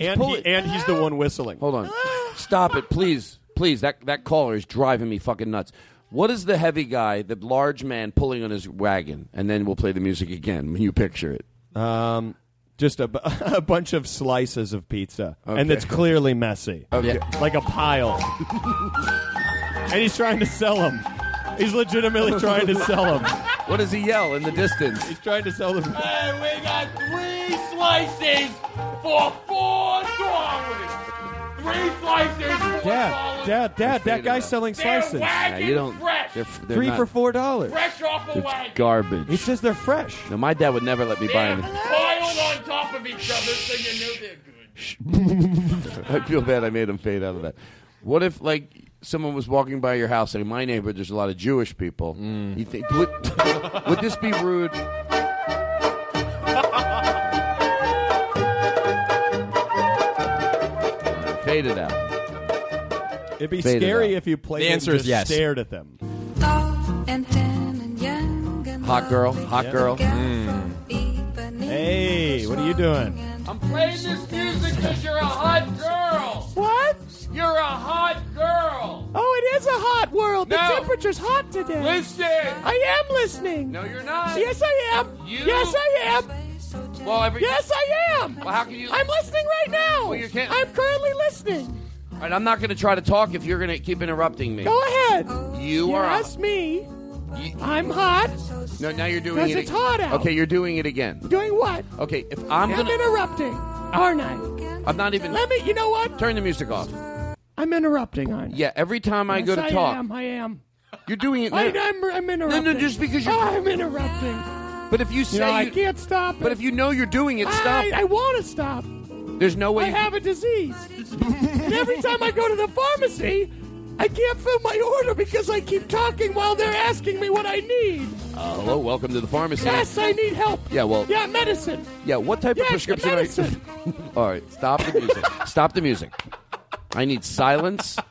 And he, and he's the one whistling. Hold on. Stop it, please. Please. That that caller is driving me fucking nuts. What is the heavy guy, the large man pulling on his wagon? And then we'll play the music again when you picture it. Um, just a, bu- <laughs> a bunch of slices of pizza, and it's clearly messy. Okay. like a pile. <laughs> and he's trying to sell them. He's legitimately trying to sell them. <laughs> What does he yell in the distance? He's trying to sell them. Hey, we got three slices for four dollars. Three slices, four Dad, dollars. Dad, Dad, that guy's selling They're slices. wagon Yeah, you don't. fresh. They're, they're Three not- for four dollars. Fresh off the It's wagon. garbage. He says they're fresh. No, my dad would never let me buy They're anything. piled on top of each other, so you know they're good. <laughs> I feel bad I made him fade out of that. What if, like, someone was walking by your house, and in my neighborhood there's a lot of Jewish people? Mm. You think would, <laughs> would this be rude? Fade it out. It'd be Fade scary out. if you played The and answer is yes. stared at them. Hot girl, hot Yeah. girl. Hmm. Hey, what are you doing? I'm playing this music because you're a hot girl. What? You're a hot girl. Oh, it is a hot world. The temperature's hot today. Listen. I am listening. No, you're not. Yes, I am. You- Yes, I am. Well, every Yes, I am. Well, how can you? I'm listening right now. Well, you can't- I'm currently listening. All right, I'm not going to try to talk if you're going to keep interrupting me. Go ahead. You are. asked me. I'm hot. No, now you're doing it. Because it's hot out. Okay, you're doing it again. Doing what? Okay, if I'm I'm gonna, interrupting, aren't I? I'm not even. Let me. You know what? Turn the music off. I'm interrupting, aren't I? Yeah, every time I go to I talk, am. I am. you're doing it now. I, I'm, I'm interrupting. just because you're- I'm interrupting. But if you say You know, I you- can't stop it. but if you know you're doing it, stop. I, I want to stop. There's no way. I you have a disease. and every time I go to the pharmacy, I can't fill my order because I keep talking while they're asking me what I need. Uh, hello, welcome to the pharmacy. Yes, I need help. Yeah, well- Yeah, medicine. Yeah, what type Yes, of prescription are you? <laughs> All right, stop the music. stop the music. I need silence. Stop,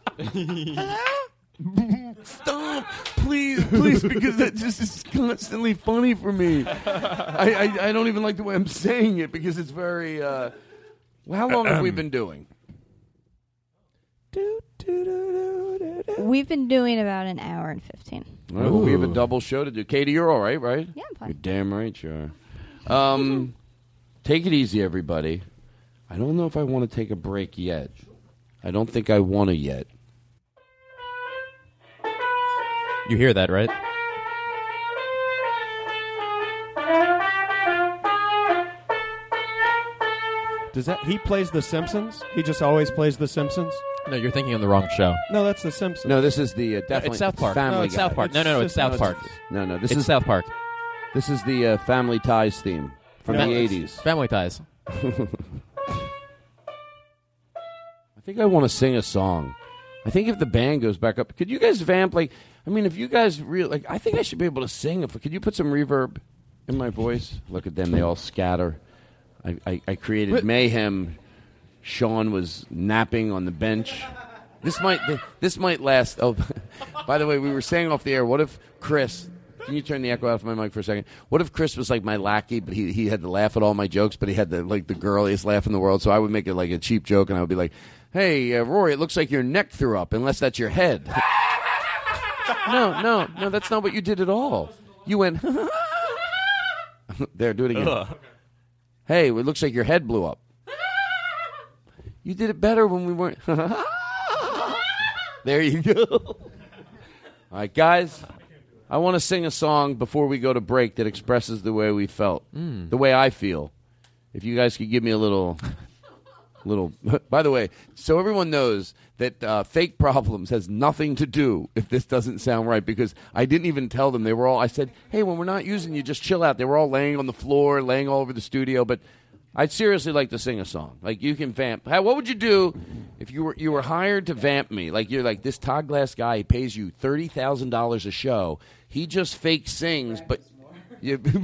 please, <laughs> please, because that just is constantly funny for me. I, I, I don't even like the way I'm saying it because it's very. Uh, well, how long have we been doing? We've been doing about an hour and 15. Well, we have a double show to do. Katie, you're all right, right? Yeah, I'm fine. You're damn right you are. Um, take it easy, everybody. I don't know if I want to take a break yet. I don't think I want to yet. You hear that, right? Does that he plays The Simpsons? He just always plays The Simpsons. No, you're thinking of the wrong show. No, that's The Simpsons. No, this is the uh, definitely it's South Park. Family no, it's Guy. South Park. No, no, no, it's, South Park. No, no, this It's is South Park. This is the uh, Family Ties theme from No, the it's '80s. Family Ties. <laughs> I think I want to sing a song. I think if the band goes back up, could you guys vamp? Like, I mean, if you guys really like, I think I should be able to sing. If could you put some reverb in my voice? Look at them; they all scatter. I, I, I created But- mayhem. Sean was napping on the bench. This might this might last. Oh, <laughs> by the way, we were saying off the air. What if Chris? Can you turn the echo off my mic for a second? What if Chris was like my lackey, but he, he had to laugh at all my jokes, but he had the like the girliest laugh in the world. So I would make it like a cheap joke, and I would be like, "Hey, uh, Rory, it looks like your neck threw up, unless that's your head." <laughs> no, no, no, that's not what you did at all. You went <laughs> there. Do it again. Ugh. Hey, it looks like your head blew up. You did it better when we weren't. <laughs> there you go. All right, guys. I want to sing a song before we go to break that expresses the way we felt, Mm. the way I feel. If you guys could give me a little, little. <laughs> By the way, so everyone knows that uh, fake problems has nothing to do if this doesn't sound right because I didn't even tell them they were all. I said, "Hey, when we're not using you, just chill out." They were all laying on the floor, laying all over the studio, but. I'd seriously like to sing a song. Like you can vamp. How, what would you do if you were you were hired to vamp me? Like you're like this Todd Glass guy. He pays you thirty thousand dollars a show. He just fake sings, but. You- <laughs> did, you,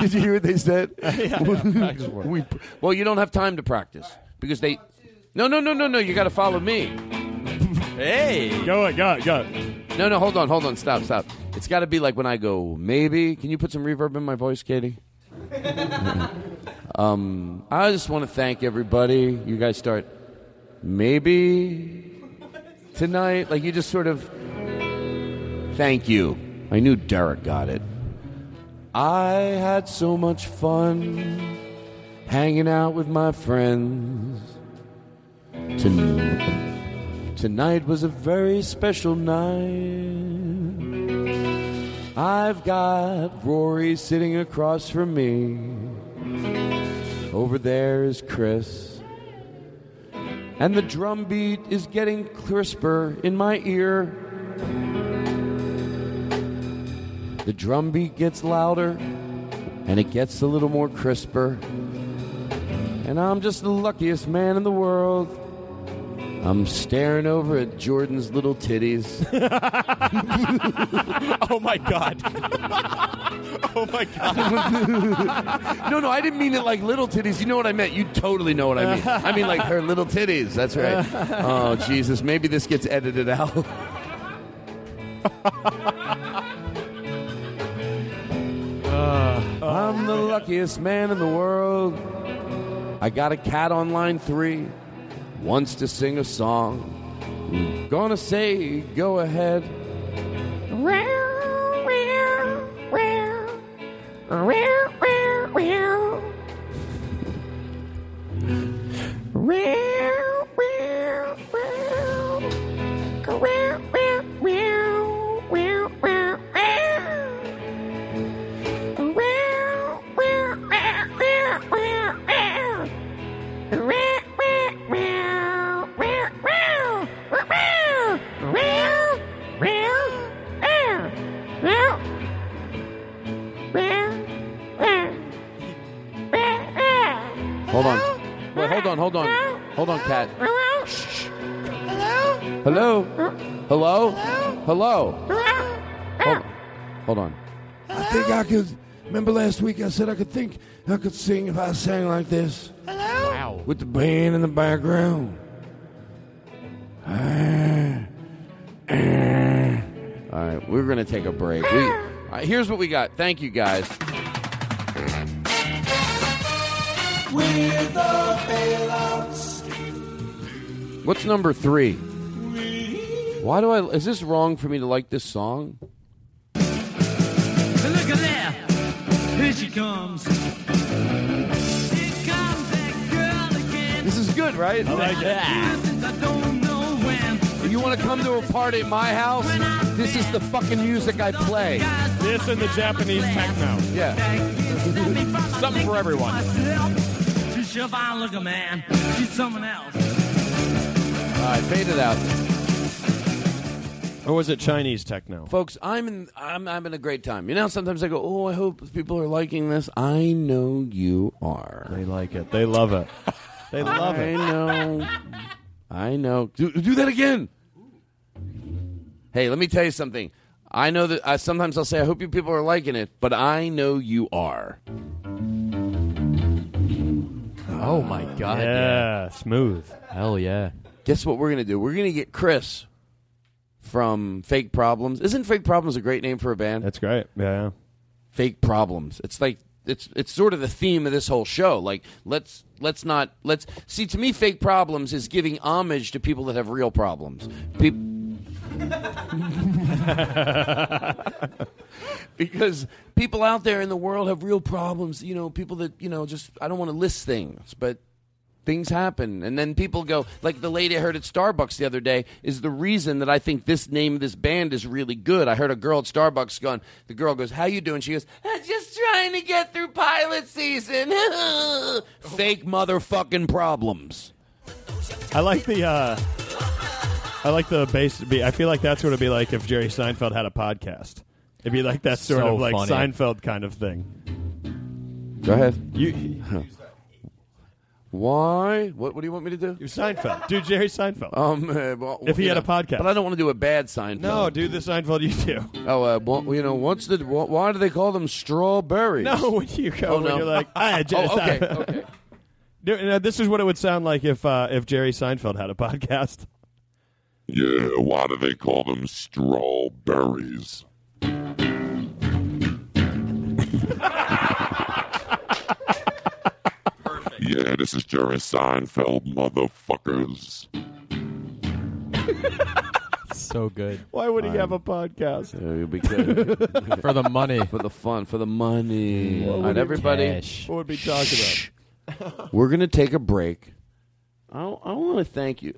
did you hear what they said? <laughs> <laughs> We- well, you don't have time to practice because they. No, no, no, no, no. You got to follow me. Hey, go it, go it, go it. No, no, hold on, hold on, stop, stop. It's got to be like when I go. Maybe. Can you put some reverb in my voice, Katie? um, I just want to thank everybody. You guys start maybe tonight. Like you just sort of thank you. I knew Derek got it. I had so much fun hanging out with my friends. Ton- tonight was a very special night. I've got Rory sitting across from me. Over there is Chris. And the drum beat is getting crisper in my ear. The drum beat gets louder and it gets a little more crisper. And I'm just the luckiest man in the world. I'm staring over at Jordan's little titties. <laughs> oh my god. <laughs> oh my god. <laughs> no, no, I didn't mean it like little titties. You know what I meant. You totally know what I mean. I mean like her little titties. That's right. Oh Jesus, maybe this gets edited out. Luckiest man in the world. I got a cat on line three, wants to sing a song. Gonna say, go ahead. Hold Hold on, cat. Shh. Hello? Hello? Hello? Hold, hold on. I think I could. Remember last week I said I could think I could sing if I sang like this? Wow. With the band in the background. Ah, ah. All right, we're going to take a break. We, all right, here's what we got. Thank you, guys. With the bailouts. What's number three? Why do I? Is this wrong for me to like this song? Look at there. Here she comes. This is good, right? I like it. If you want to come to a party at my house, this is the fucking music I play. This and the Japanese techno. Yeah. Something for everyone. sure fine looking man. She's someone else. All right, fade it out. Or was it Chinese techno? Folks, I'm in, I'm having a great time. You know, sometimes I go, "Oh, I hope people are liking this." I know you are. They like it. They love it. They love I it. I know. I know. Do, do that again. Hey, let me tell you something. I know that I, sometimes I'll say, "I hope you people are liking it," but I know you are. Oh my god. Yeah, smooth. Hell yeah. Guess what we're gonna do? We're gonna get Chris from Fake Problems. Isn't Fake Problems a great name for a band? That's great. Yeah. Fake Problems. It's like it's it's sort of the theme of this whole show. Like let's let's not let's see. To me, Fake Problems is giving homage to people that have real problems. People. <laughs> because people out there in the world have real problems. You know, people that you know just I don't want to list things, but things happen, and then people go like the lady I heard at Starbucks the other day is the reason that I think this name of this band is really good. I heard a girl at Starbucks going. The girl goes, "How you doing?" She goes, "I'm just trying to get through pilot season." <laughs> Fake motherfucking problems. I like the. uh I like the bass to be. I feel like that's what it'd be like if Jerry Seinfeld had a podcast. It'd be like that sort So of like funny. Seinfeld kind of thing. Go ahead. You. Why? What? What do you want me to do? You're Seinfeld. Do Jerry Seinfeld. Um, uh, well, If he you had a podcast. but I don't want to do a bad Seinfeld. No, do the Seinfeld you do. Oh, uh, well, you know, what's the? wh- Why do they call them strawberries? No, <laughs> when you go, Oh, when no. you're like, ah, <laughs> Jerry oh, okay, Seinfeld. <laughs> okay. Dude, now, this is what it would sound like if uh, if Jerry Seinfeld had a podcast. Yeah, why do they call them strawberries? Yeah, this is Jerry Seinfeld, motherfuckers. So good. Why would he have a podcast? You'll be good. <laughs> For the money. for the fun, for the money. What would right, he- everybody, What would we talk about? we're gonna take a break. I, I want to thank you.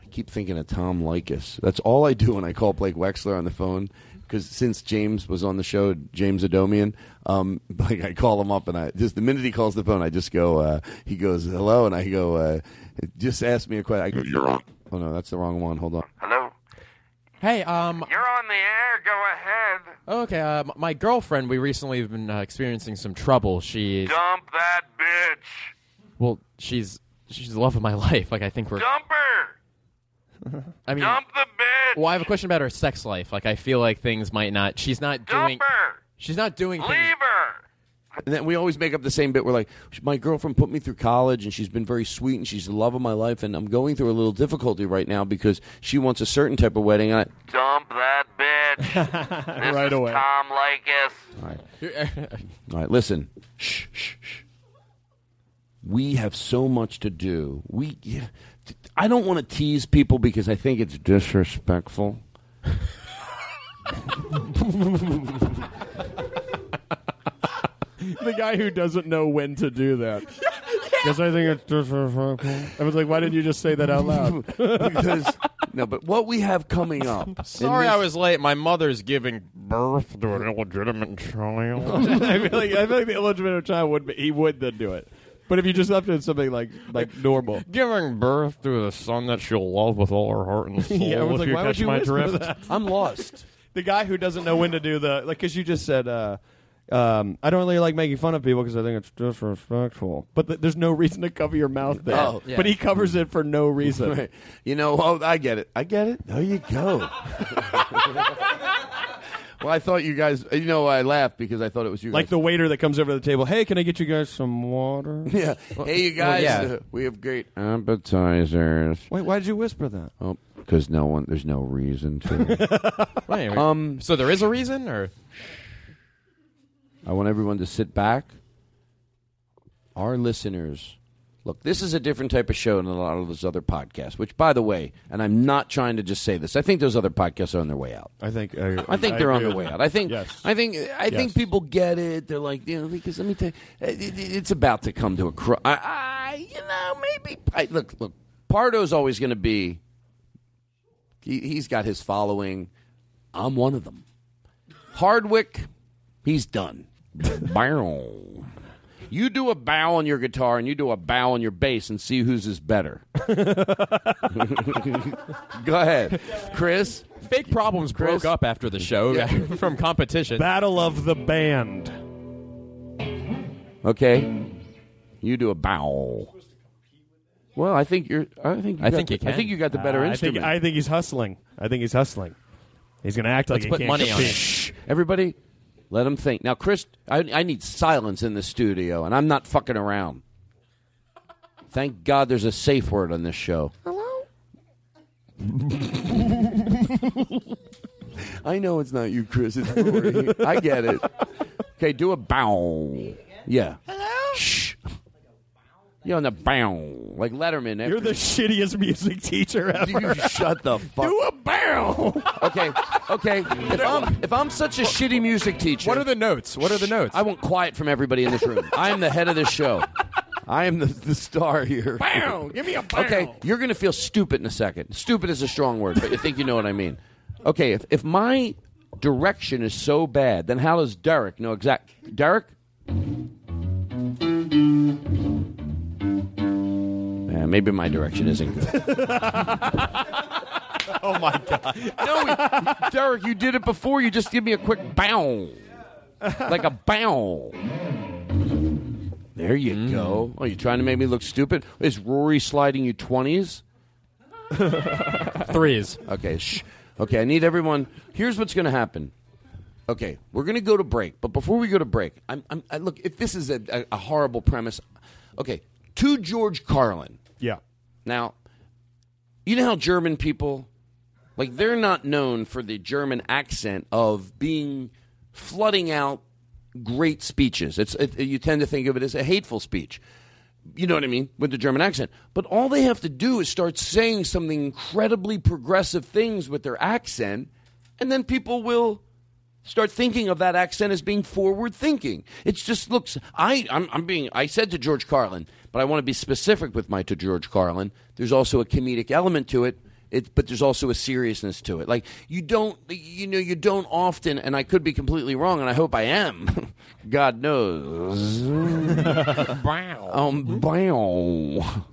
I keep thinking of Tom Leykis. That's all I do when I call Blake Wexler on the phone. Because since James was on the show, James Adomian, um, <laughs> like I call him up and I just the minute he calls the phone, I just go. Uh, he goes hello, and I go. Uh, just ask me a question. I go, You're on. Oh no, that's the wrong one. Hold on. Hello? Hey, um, You're on the air. Go ahead. okay, uh, m- my girlfriend, we recently have been uh, experiencing some trouble. She's, Dump that bitch. well, she's, she's the love of my <laughs> life. Like, I think we're, Dump her. I mean, Dump the bitch. well, I have a question about her sex life. Like, I feel like things might not, she's not doing, her. she's not doing Leave things. her. And then we always make up the same bit. We're like, my girlfriend put me through college, and she's been very sweet, and she's the love of my life, and I'm going through a little difficulty right now because she wants a certain type of wedding. And I, Dump that bitch. <laughs> this Right is away. Tom Leykis. all right, <laughs> all right, listen. Shh, shh, shh. We have so much to do. We, yeah, I don't want to tease people because I think it's disrespectful. the guy who doesn't know when to do that. <laughs> Because I think it's disrespectful. I was like, why didn't you just say that out loud? <laughs> because no, but what we have coming up. in <laughs> Sorry this- I was late. My mother's giving birth to an illegitimate child. I feel like I feel like the illegitimate child would be, he would then do it. But if you just left it in something like like normal, giving birth to a son that she'll love with all her heart and soul. <laughs> yeah, I was if like, you why would catch you my whisper drift. that? <laughs> I'm lost. the guy who doesn't know when to do the like because you just said uh, um, I don't really like making fun of people because I think it's disrespectful. But th- there's no reason to cover your mouth there. Oh. But he covers it for no reason. <laughs> Right. You know, oh, I get it. I get it. There you go. Well, I thought you guys. You know, I laughed because I thought it was you. Like guys. the waiter that comes over to the table. Hey, can I get you guys some water? <laughs> Yeah. Hey, you guys. yeah. uh, <laughs> we have great appetizers. Wait, why did you whisper that? Oh, because no one. There's no reason to. <laughs> Wait, um. so there is a reason, or I want everyone to sit back. Our listeners. Look, this is a different type of show than a lot of those other podcasts. Which, by the way, and I'm not trying to just say this. I think those other podcasts are on their way out. I think I, I think I they're on their way that. out. I think. Yes. I think. I Yes. think people get it. They're like, you know, because let me tell you, it, it- it's about to come to a cro I, I, you know, maybe. I, look, look. Pardo's always going to be. He, he's got his following. I'm one of them. Hardwick, he's done. <laughs> Bow. You do a bow on your guitar and you do a bow on your bass and see whose is better. <laughs> Go ahead, Chris. Fake problems broke up after the show Yeah. <laughs> from competition. Battle of the band. Okay, you do a bow. Well, I think you're. I think. You I got think the, you can. I think you got the better Uh, I instrument. think I think he's hustling. I think he's hustling. He's going to act like Let's he put can't money on compete. it. Shh. Everybody, let them think. Now, Chris, I, I need silence in the studio, and I'm not fucking around. Thank God there's a safe word on this show. Hello? <laughs> I know it's not you, Chris. It's Rory. I get it. Okay, do a bow. Yeah. Hello? Shh. You're on the bow. Like Letterman. You're the shittiest music teacher ever. You <laughs> shut the fuck. Do a bow. Okay, okay. If I'm if I'm such a shitty music teacher, What are the notes? What are the notes? I want quiet from everybody in this room. I am the head of this show. I am the, the star here. Bow. Give me a bow. Okay, you're going to feel stupid in a second. Stupid is a strong word, but you think you know what I mean. Okay, if, if my direction is so bad, then how does Derek know exact? Derek? Yeah, maybe my direction isn't good. <laughs> oh my god! No, Derek, you did it before. You just give me a quick bow, like a bow. There you mm. go. Oh, you trying to make me look stupid? Is Rory sliding you twenties? Threes. Okay, shh. Okay, I need everyone. Here's what's going to happen. Okay, we're going to go to break, but before we go to break, I'm, I'm I, look. If this is a, a, a horrible premise, okay. To George Carlin. Now, you know how German people, like, they're not known for the German accent of being flooding out great speeches. It's it, you tend to think of it as a hateful speech. You know what I mean with the German accent. But all they have to do is start saying something incredibly progressive things with their accent, and then people will start thinking of that accent as being forward thinking. It just looks. I I'm, I'm being. I said to George Carlin, but I want to be specific with my to George Carlin. There's also a comedic element to it. It, but there's also a seriousness to it. Like you don't, you know, you don't often, and I could be completely wrong, and I hope I am. <laughs> God knows. <laughs> Wow. Um, bow.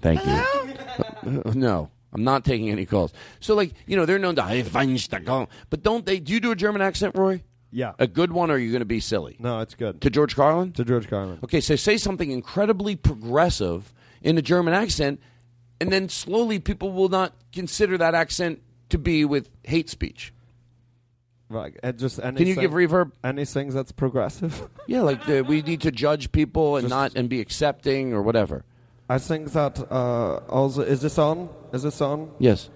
Thank you. Uh, <laughs> no, I'm not taking any calls. So, like, you know, they're known to "Hey, Feinstein," but don't they? Do you do a German accent, Roy? Yeah. A good one, or are you going to be silly? No, it's good. To George Carlin? To George Carlin. Okay, so say something incredibly progressive in a German accent, and then slowly people will not consider that accent to be with hate speech. Right. And just Can you give anything- reverb? Anything that's progressive. <laughs> Yeah, like the, we need to judge people and not and be accepting or whatever. I think that uh, also is this on? Is this on? Yes.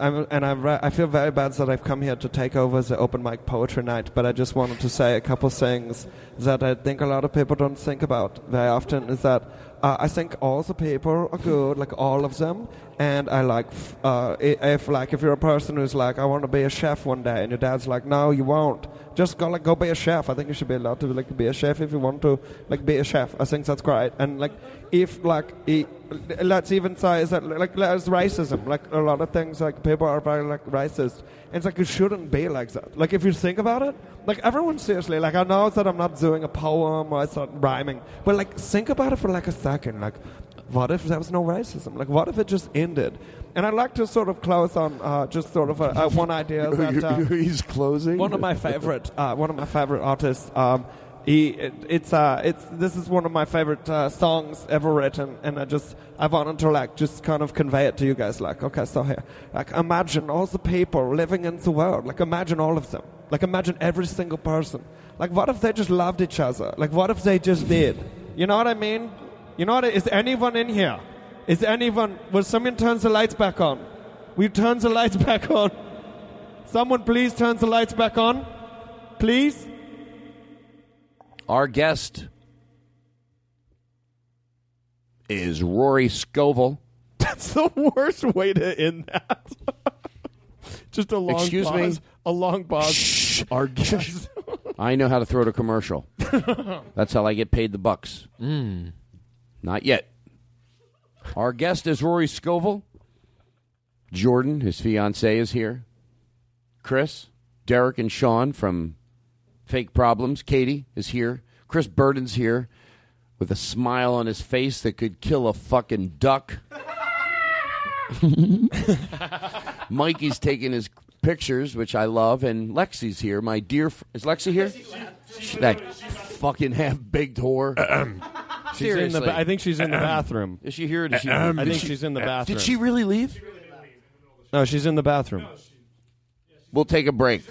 I'm, and I, re- I feel very bad that I've come here to take over the open mic poetry night, but I just wanted to say a couple things that I think a lot of people don't think about very often. Is that uh, I think all the people are good, like all of them, and I like f- uh, if like if you're a person who's like I want to be a chef one day, and your dad's like No, you won't. Just go like go be a chef. I think you should be allowed to like be a chef if you want to like be a chef. I think that's great. And like if like i let's even say is that like there's racism. Like a lot of things like people are very like racist. And it's like it shouldn't be like that. Like if you think about it, like everyone seriously, like I know that I'm not doing a poem or it's not rhyming, but like think about it for like a second. Like what if there was no racism? Like what if it just ended? And I'd like to sort of close on uh, just sort of a, uh, one idea <laughs> that uh, <laughs> He's closing. one of my favorite, uh, one of my favorite artists. Um, he, it, it's, uh, it's, this is one of my favorite uh, songs ever written, and I just, I wanted to like just kind of convey it to you guys. Like, okay, so here, like, imagine all the people living in the world. Like, imagine all of them. Like, imagine every single person. Like, what if they just loved each other? Like, what if they just did? You know what I mean? You know what? Is anyone in here? Is anyone? Will someone turn the lights back on? we turn the lights <laughs> back on? Someone please turn the lights back on. Please. Our guest is Rory Scovel. <laughs> That's the worst way to end that. <laughs> Just a long Excuse me? A long pause. Our <laughs> guest. I know how to throw to commercial. That's how I get paid the bucks. Mm. Not yet. Our guest is Rory Scovel. Jordan, his fiance, is here. Chris, Derek, and Sean from Fake Problems. Katie is here. Chris Burden's here with a smile on his face that could kill a fucking duck. <laughs> Mikey's taking his pictures, which I love, and Lexi's here. My dear, fr- is Lexi here? that fucking half-baked whore. She's in the Seriously. ba- I think she's in the uh-uh. bathroom. Is she here? Or did she? Uh-uh. I think she's in the uh-uh. bathroom. Did she really leave? No, she's in the bathroom. We'll take a break.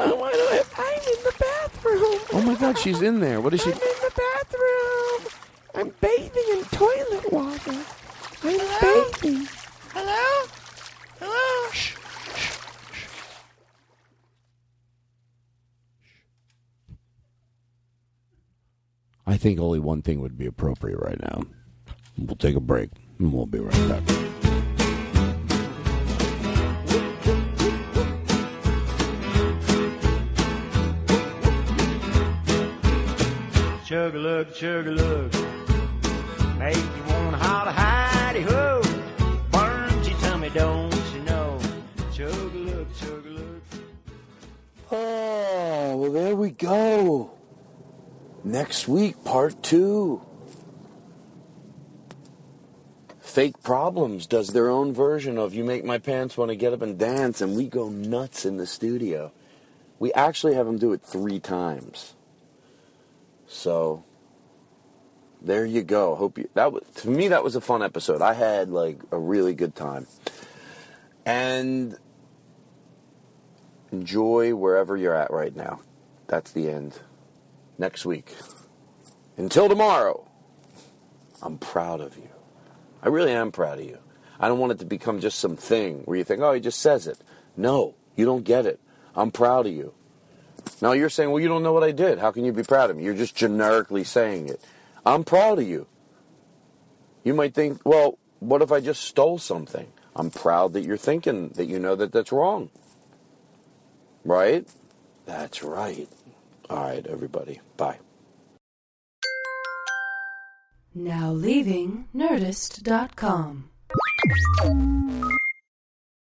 I want to. I'm in the bathroom. Oh my God, she's in there. What is she? I'm in the bathroom. I'm bathing in toilet water. I'm bathing. Hello? Hello? I think only one thing would be appropriate right now. We'll take a break, and we'll be right back. Chug a lug, chug a lug. Make you wanna holler, hidey ho. Burns your tummy, don't you know? Chug a lug, chug a lug. Oh, well, there we go. Next week, part two. Fake Problems does their own version of You Make My Pants Want to Get Up and Dance, and we go nuts in the studio. We actually have them do it three times. So, there you go. Hope you that was to me that was a fun episode. I had like a really good time. And enjoy wherever you're at right now. That's the end. Next week. Until tomorrow. I'm proud of you. I really am proud of you. I don't want it to become just some thing where you think, oh, he just says it. No, you don't get it. I'm proud of you. Now you're saying, well, you don't know what I did. How can you be proud of me? You're just generically saying it. I'm proud of you. You might think, well, what if I just stole something? I'm proud that you're thinking that you know that that's wrong. Right? That's right. All right, everybody. Bye. Now leaving Nerdist.com.